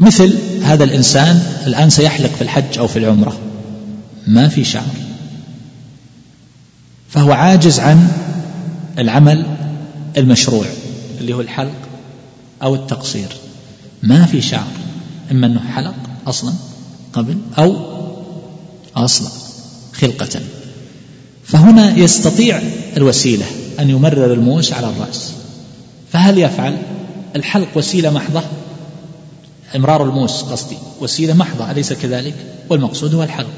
مثل هذا الإنسان الآن سيحلق في الحج أو في العمرة. ما في شعر. فهو عاجز عن العمل المشروع اللي هو الحلق أو التقصير. ما في شعر إما أنه حلق أصلا قبل أو أصلا خلقة. فهنا يستطيع الوسيلة أن يمرر الموس على الرأس. فهل يفعل؟ الحلق وسيلة محضة. إمرار الموس قصدي. وسيلة محضة أليس كذلك؟ والمقصود هو الحلق.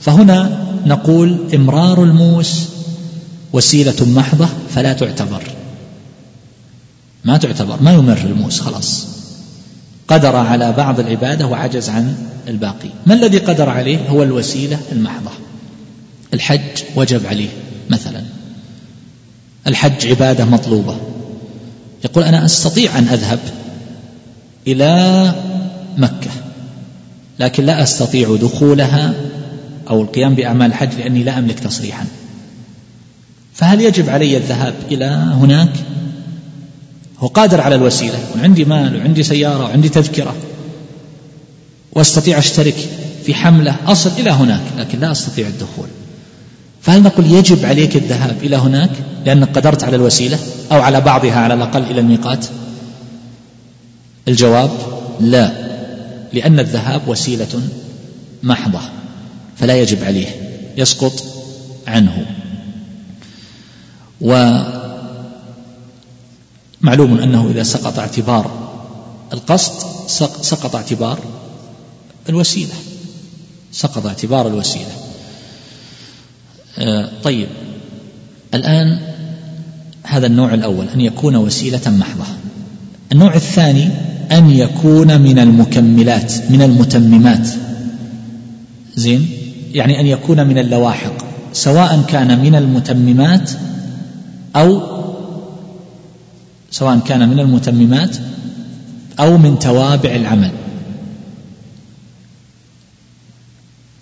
فهنا نقول إمرار الموس وسيلة محضة فلا تعتبر. ما تعتبر ما يمر الموس خلاص. قدر على بعض العبادة وعجز عن الباقي. ما الذي قدر عليه؟ هو الوسيلة المحضة. الحج وجب عليه مثلا. الحج عبادة مطلوبة. يقول أنا أستطيع أن أذهب. إلى مكة. لكن لا أستطيع دخولها أو القيام بأعمال الحج لأني لا أملك تصريحا. فهل يجب علي الذهاب إلى هناك؟ هو قادر على الوسيلة. وعندي مال وعندي سيارة وعندي تذكرة. وأستطيع أشترك في حملة أصل إلى هناك لكن لا أستطيع الدخول. فهل نقول يجب عليك الذهاب إلى هناك لأنك قدرت على الوسيلة أو على بعضها على الأقل إلى الميقات؟ الجواب لا لأن الذهاب وسيلة محضة فلا يجب عليه يسقط عنه. ومعلوم أنه إذا سقط اعتبار القصد سقط اعتبار الوسيلة سقط اعتبار الوسيلة. آه، طيب الآن هذا النوع الأول أن يكون وسيلة محضة. النوع الثاني أن يكون من المكملات من المتممات. زين؟ يعني أن يكون من اللواحق سواء كان من المتممات أو سواء كان من المتممات أو من توابع العمل.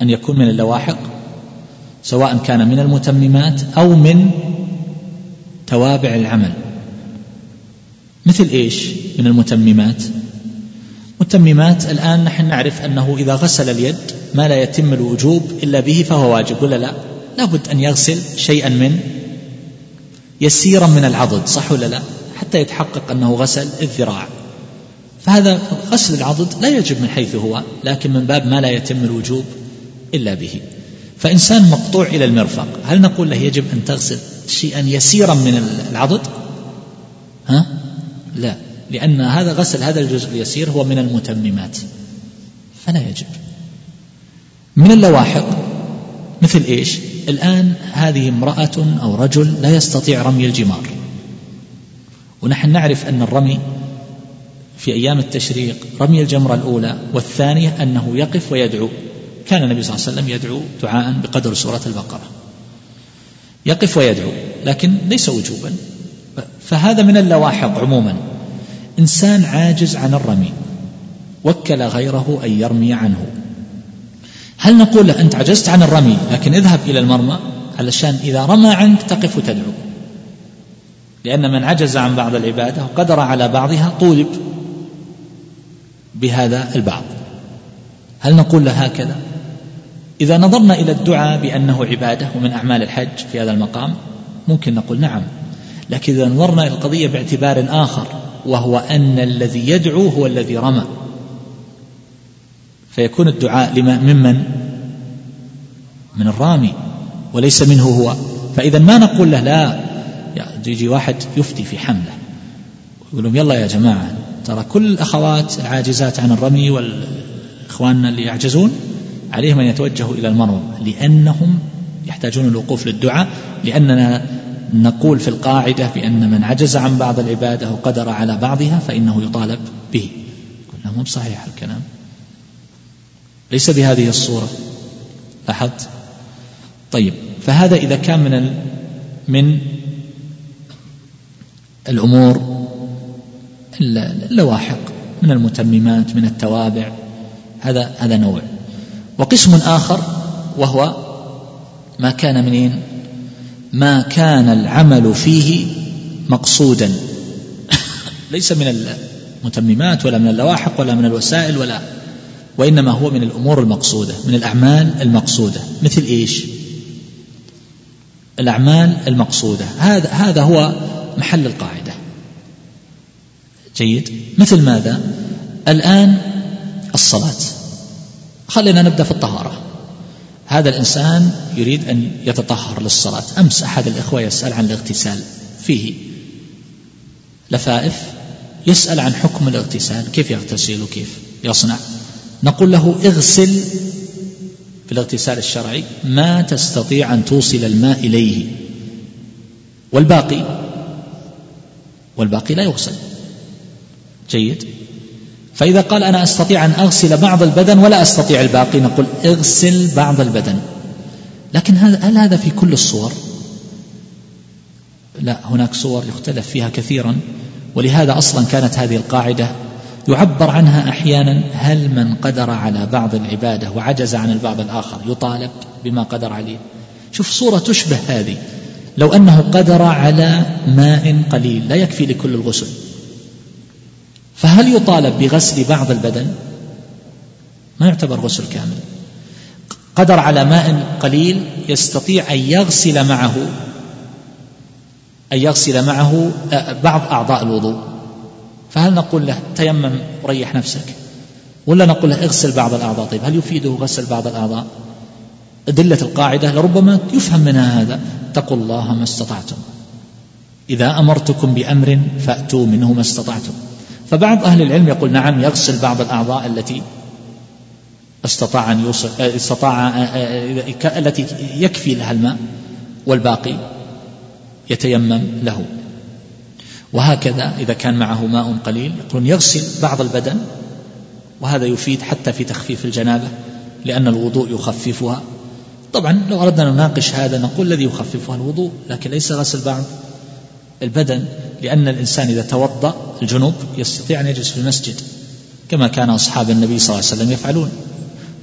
أن يكون من اللواحق سواء كان من المتممات أو من توابع العمل. مثل إيش من المتممات؟ متممات الآن نحن نعرف أنه إذا غسل اليد ما لا يتم الوجوب إلا به فهو واجب ولا لا؟ لابد أن يغسل شيئا من يسيرا من العضد صح ولا لا؟ حتى يتحقق أنه غسل الذراع. فهذا غسل العضد لا يجب من حيث هو لكن من باب ما لا يتم الوجوب إلا به. فإنسان مقطوع إلى المرفق هل نقول له يجب أن تغسل شيئا يسيرا من العضد؟ ها؟ لا لأن هذا غسل هذا الجزء اليسير هو من المتممات فلا يجب. من اللواحق مثل إيش؟ الآن هذه امرأة أو رجل لا يستطيع رمي الجمار. ونحن نعرف أن الرمي في أيام التشريق رمي الجمرة الأولى والثانية أنه يقف ويدعو. كان النبي صلى الله عليه وسلم يدعو دعاء بقدر سورة البقرة. يقف ويدعو لكن ليس وجوبا. فهذا من اللواحق عموما. إنسان عاجز عن الرمي. وكل غيره أن يرمي عنه. هل نقول له أنت عجزت عن الرمي لكن اذهب إلى المرمى؟ علشان إذا رمى عنك تقف وتدعو. لأن من عجز عن بعض العبادة وقدر على بعضها طولب بهذا البعض. هل نقول له هكذا؟ إذا نظرنا إلى الدعاء بأنه عبادة ومن أعمال الحج في هذا المقام ممكن نقول نعم. لكن إذا نظرنا إلى القضية باعتبار آخر وهو أن الذي يدعو هو الذي رمى. فيكون الدعاء ممن؟ من الرامي وليس منه هو. فإذا ما نقول له لا يجي واحد يفتي في حملة يقول لهم يلا يا جماعة ترى كل الأخوات العاجزات عن الرمي والإخواننا اللي يعجزون عليهم أن يتوجهوا إلى المرمى لأنهم يحتاجون الوقوف للدعاء لأننا نقول في القاعدة بأن من عجز عن بعض العبادة وقدر على بعضها فإنه يطالب به. قلنا مو صحيح الكلام. ليس بهذه الصورة. لاحظت؟ طيب فهذا إذا كان من من الأمور اللواحق من المتممات من التوابع هذا هذا نوع. وقسم آخر وهو ما كان منين؟ ما كان العمل فيه مقصودا. ليس من المتممات ولا من اللواحق ولا من الوسائل ولا وإنما هو من الأمور المقصودة من الأعمال المقصودة. مثل إيش؟ الأعمال المقصودة. هذا هذا هو محل القاعدة. جيد. مثل ماذا؟ الآن الصلاة. خلينا نبدأ في الطهارة. هذا الإنسان يريد أن يتطهر للصلاة. أمس أحد الإخوة يسأل عن الاغتسال. فيه لفائف يسأل عن حكم الاغتسال. كيف يغتسل وكيف يصنع؟ نقول له اغسل في الاغتسال الشرعي ما تستطيع أن توصل الماء إليه. والباقي؟ والباقي لا يغسل. جيد. فإذا قال أنا أستطيع أن أغسل بعض البدن ولا أستطيع الباقي نقول اغسل بعض البدن. لكن هل هذا في كل الصور؟ لا هناك صور يختلف فيها كثيرا ولهذا أصلا كانت هذه القاعدة يعبر عنها أحيانا هل من قدر على بعض العبادة وعجز عن البعض الآخر؟ يطالب بما قدر عليه. شوف صورة تشبه هذه. لو أنه قدر على ماء قليل لا يكفي لكل الغسل. فهل يطالب بغسل بعض البدن؟ ما يعتبر غسل كامل. قدر على ماء قليل يستطيع أن يغسل معه أن يغسل معه آه، بعض أعضاء الوضوء. فهل نقول له تيمم وريح نفسك؟ ولا نقول له اغسل بعض الأعضاء؟ طيب هل يفيده غسل بعض الأعضاء؟ أدلة القاعدة لربما يفهم منها هذا. اتقوا الله ما استطعتم. إذا أمرتكم بأمر فأتوا منه ما استطعتم. فبعض أهل العلم يقول نعم يغسل بعض الأعضاء التي استطاع أن يوصل استطاع التي يكفي لها الماء والباقي يتيمم له. وهكذا إذا كان معه ماء قليل يقولون يغسل بعض البدن وهذا يفيد حتى في تخفيف الجنابة لأن الوضوء يخففها. طبعا لو أردنا أن نناقش هذا نقول الذي يخففها الوضوء لكن ليس غسل بعض. البدن لأن الإنسان إذا توضأ الجنوب يستطيع أن يجلس في المسجد كما كان أصحاب النبي صلى الله عليه وسلم يفعلون.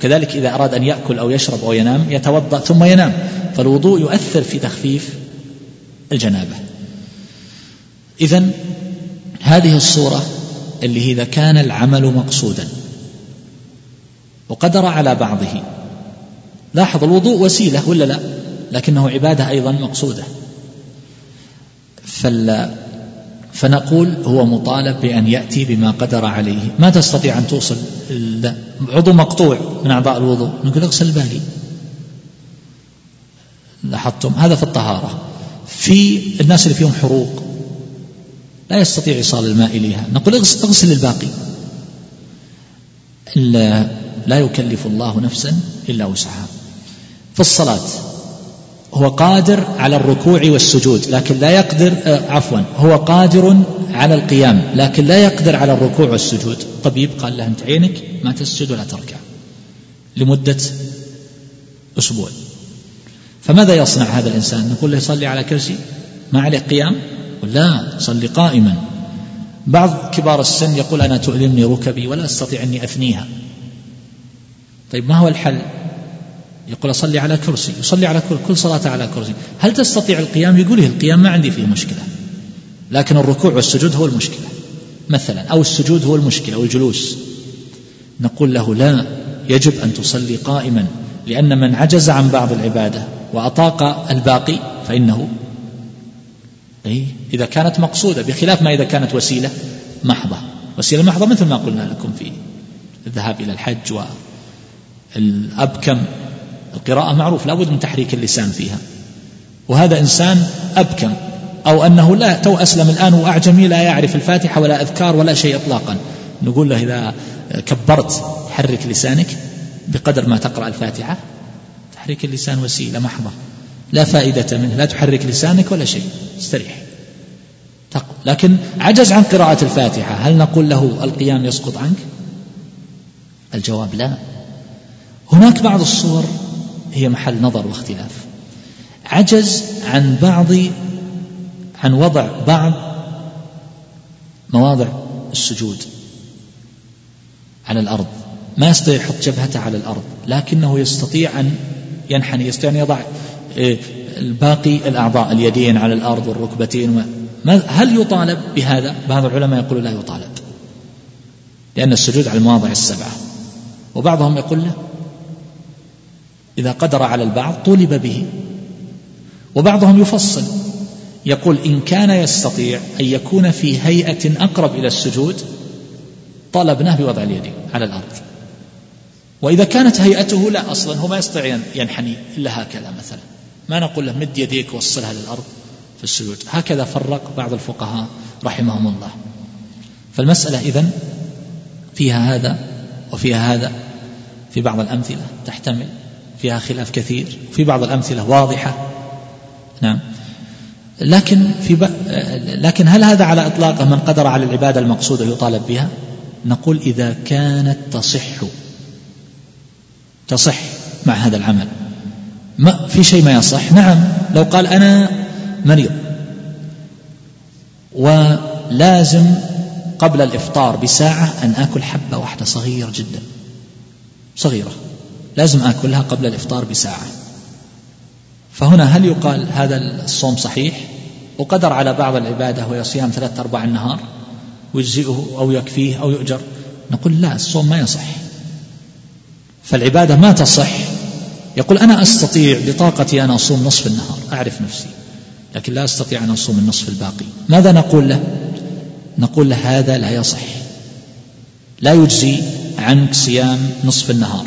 كذلك إذا أراد أن يأكل أو يشرب أو ينام يتوضأ ثم ينام. فالوضوء يؤثر في تخفيف الجنابة. إذا هذه الصورة اللي هي إذا كان العمل مقصودا وقدر على بعضه. لاحظ الوضوء وسيلة ولا لا؟ لكنه عبادة أيضا مقصودة. فال فنقول هو مطالب بأن يأتي بما قدر عليه. ما تستطيع أن توصل عضو مقطوع من أعضاء الوضوء. نقول اغسل الباقي لاحظتم؟ هذا في الطهارة. في الناس اللي فيهم حروق لا يستطيع إيصال الماء إليها. نقول اغسل الباقي. لا يكلف الله نفسا إلا وسعها. في الصلاة هو قادر على الركوع والسجود لكن لا يقدر آه، عفوا هو قادر على القيام لكن لا يقدر على الركوع والسجود. طبيب قال له أنت عينك ما تسجد ولا تركع لمدة أسبوع. فماذا يصنع هذا الإنسان؟ نقول له يصلي على كرسي؟ ما عليه قيام؟ لا صلي قائما. بعض كبار السن يقول أنا تؤلمني ركبي ولا أستطيع أني أثنيها. طيب ما هو الحل؟ يقول أصلي على كرسي يصلي على كل, كل صلاة على كرسي. هل تستطيع القيام؟ يقول له القيام ما عندي فيه مشكلة. لكن الركوع والسجود هو المشكلة. مثلا أو السجود هو المشكلة أو الجلوس. نقول له لا يجب أن تصلي قائما لأن من عجز عن بعض العبادة وأطاق الباقي فإنه أي إذا كانت مقصودة بخلاف ما إذا كانت وسيلة محضة. وسيلة محضة مثل ما قلنا لكم في الذهاب إلى الحج والأبكم. القراءة معروف لابد من تحريك اللسان فيها. وهذا إنسان أبكم أو أنه لا تو أسلم الآن وأعجمي لا يعرف الفاتحة ولا أذكار ولا شيء إطلاقا. نقول له إذا كبرت حرك لسانك بقدر ما تقرأ الفاتحة تحريك اللسان وسيلة محضة لا فائدة منه لا تحرك لسانك ولا شيء استريح. لكن عجز عن قراءة الفاتحة هل نقول له القيام يسقط عنك؟ الجواب لا. هناك بعض الصور هي محل نظر واختلاف. عجز عن بعض عن وضع بعض مواضع السجود على الأرض. ما يستطيع يحط جبهته على الأرض لكنه يستطيع أن ينحني يستطيع أن يضع إيه، الباقي الأعضاء اليدين على الأرض والركبتين هل يطالب بهذا؟ بعض العلماء يقول لا يطالب لأن السجود على المواضع السبعة. وبعضهم يقول له إذا قدر على البعض طولب به. وبعضهم يفصل يقول إن كان يستطيع أن يكون في هيئة أقرب إلى السجود طالبناه بوضع اليدين على الأرض. وإذا كانت هيئته لا أصلا هو ما يستطيع ينحني إلا هكذا مثلا. ما نقول له مد يديك ووصلها للأرض في السجود. هكذا فرق بعض الفقهاء رحمهم الله. فالمسألة إذن فيها هذا وفيها هذا في بعض الأمثلة تحتمل فيها خلاف كثير وفي بعض الأمثلة واضحة. نعم. لكن في ب... لكن هل هذا على إطلاقه من قدر على العبادة المقصودة يطالب بها؟ نقول إذا كانت تصح. تصح مع هذا العمل. ما في شيء ما يصح؟ نعم. لو قال أنا مريض. ولازم قبل الإفطار بساعة أن آكل حبة واحدة صغيرة جدا. صغيرة. لازم آكلها قبل الإفطار بساعة. فهنا هل يقال هذا الصوم صحيح؟ وقدر على بعض العبادة وهي صيام ثلاثة أرباع النهار ويجزئه أو يكفيه أو يؤجر؟ نقول لا الصوم ما يصح. فالعبادة ما تصح. يقول أنا أستطيع بطاقتي أن أصوم نصف النهار أعرف نفسي لكن لا أستطيع أن أصوم النصف الباقي. ماذا نقول له؟ نقول له هذا لا يصح. لا يجزي عنك صيام نصف النهار.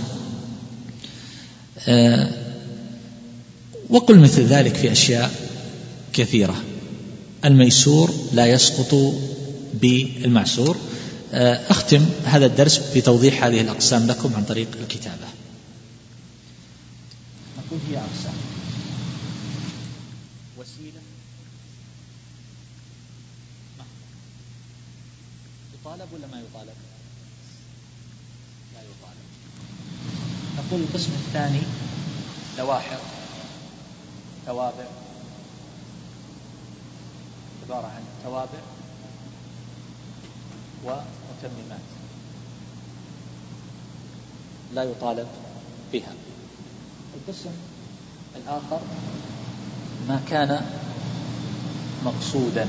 وقل مثل ذلك في أشياء كثيرة. الميسور لا يسقط بالمعسور. أه أختم هذا الدرس بتوضيح هذه الأقسام لكم عن طريق الكتابة. نقول هي أقسام وسيلة يطالب ولا ما يطالب لا يطالب نقول القسم الثاني لواحق توابع عبارة عن توابع ومتممات. لا يطالب بها. القسم الآخر ما كان مقصودا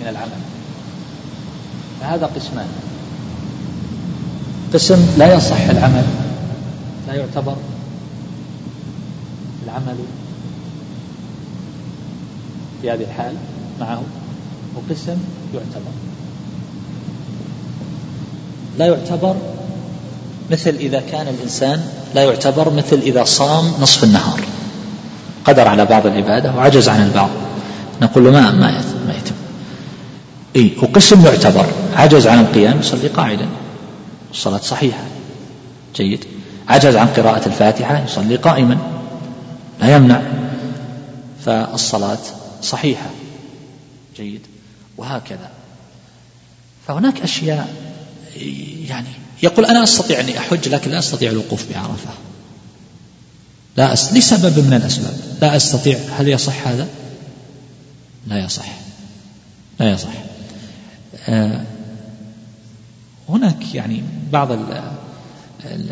من العمل. فهذا قسمان. قسم لا يصح العمل لا يعتبر العمل في هذه الحال معه وقسم يعتبر. لا يعتبر مثل إذا كان الإنسان لا يعتبر مثل إذا صام نصف النهار. قدر على بعض العبادة وعجز عن البعض. نقول له ما ما يتم. إيه وقسم يعتبر. عجز عن القيام يصلي قاعدا. الصلاة صحيحة. جيد. عجز عن قراءة الفاتحة يصلي قائما. لا يمنع. فالصلاة صحيحة. جيد. وهكذا. فهناك أشياء يعني يقول أنا أستطيع أني أحج لكن لا أستطيع الوقوف بعرفة. لا أس... لسبب من الأسباب. لا أستطيع. هل يصح هذا؟ لا يصح. لا يصح. آه هناك يعني بعض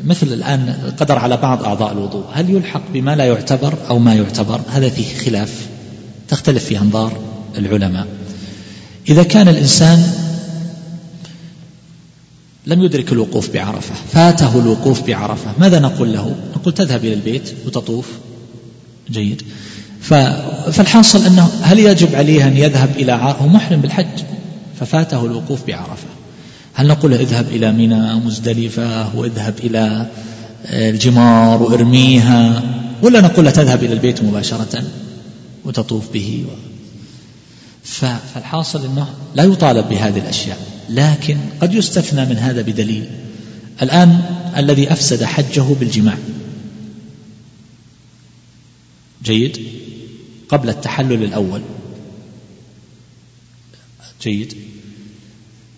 مثل الآن قدر على بعض أعضاء الوضوء. هل يلحق بما لا يعتبر أو ما يعتبر؟ هذا فيه خلاف تختلف في أنظار العلماء. إذا كان الإنسان لم يدرك الوقوف بعرفة فاته الوقوف بعرفة ماذا نقول له؟ نقول تذهب إلى البيت وتطوف. جيد. فالحاصل أنه هل يجب عليه أن يذهب إلى عرفة محرم بالحج ففاته الوقوف بعرفة. هل نقول اذهب إلى منى مزدلفة واذهب إلى الجمار وارميها ولا نقول تذهب إلى البيت مباشرة وتطوف به و... فالحاصل أنه لا يطالب بهذه الأشياء لكن قد يستثنى من هذا بدليل. الآن الذي أفسد حجه بالجماع. جيد؟ قبل التحلل الأول. جيد؟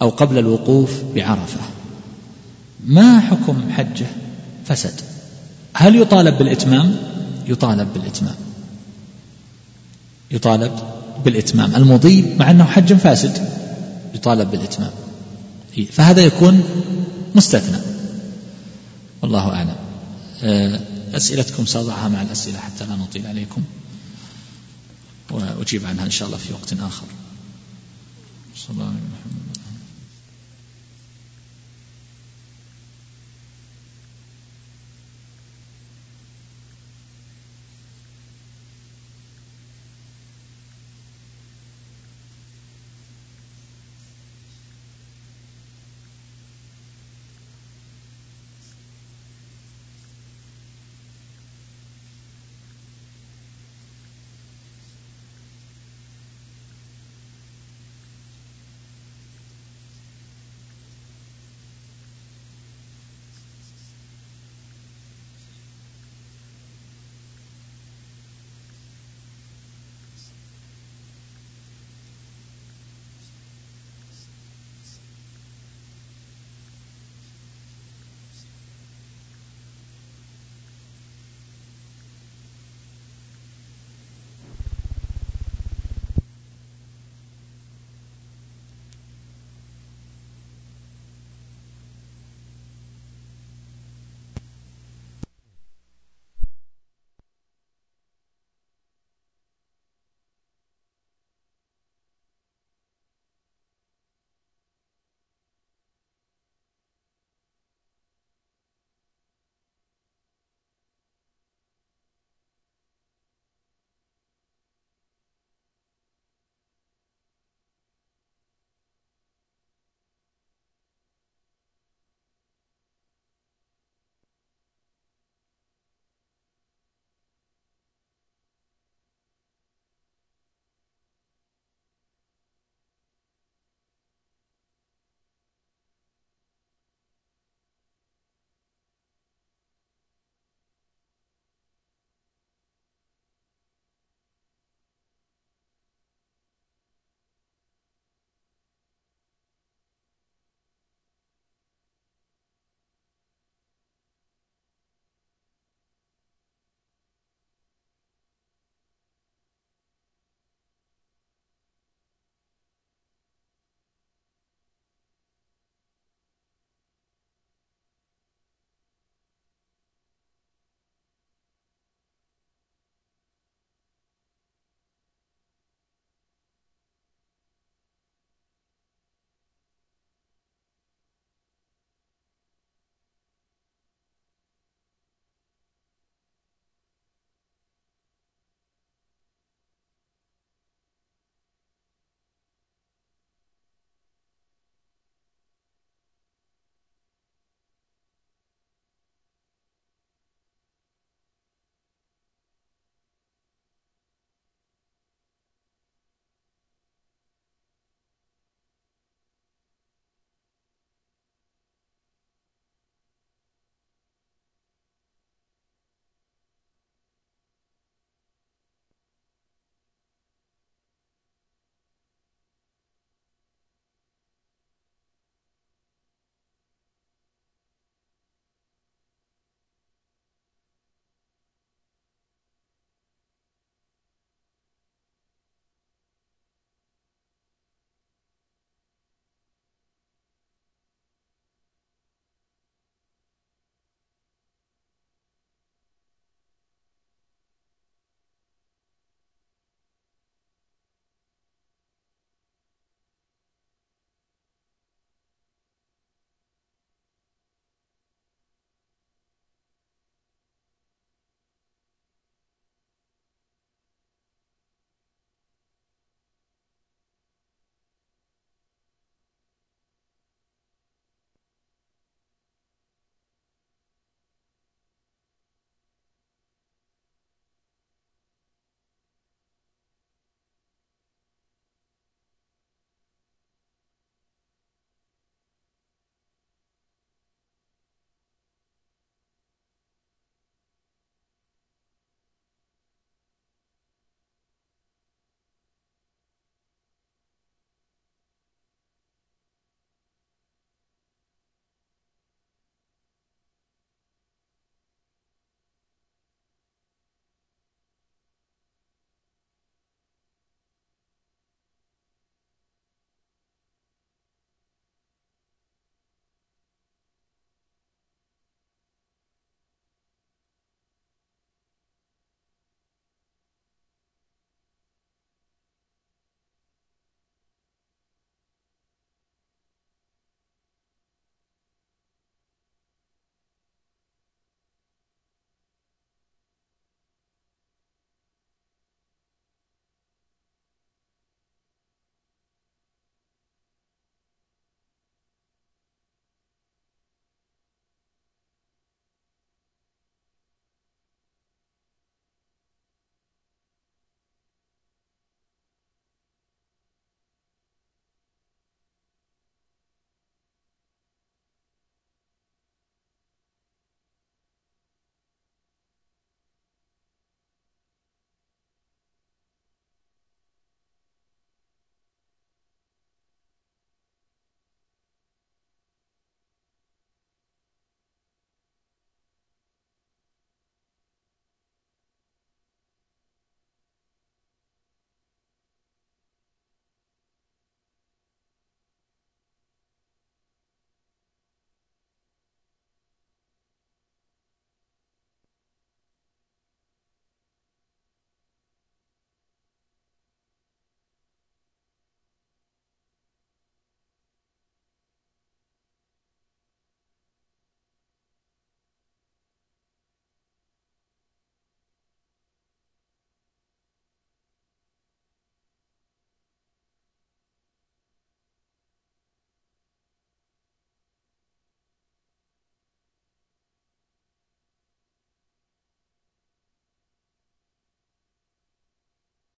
أو قبل الوقوف بعرفة. ما حكم حجه؟ فسد. هل يطالب بالإتمام؟ يطالب بالإتمام. يطالب بالإتمام. المضي مع أنه حج فاسد يطالب بالإتمام. فهذا يكون مستثنى. والله أعلم. آه، أسئلتكم سأضعها مع الأسئلة حتى لا نطيل عليكم. وأجيب عنها إن شاء الله في وقت آخر. صلى الله عليه وسلم.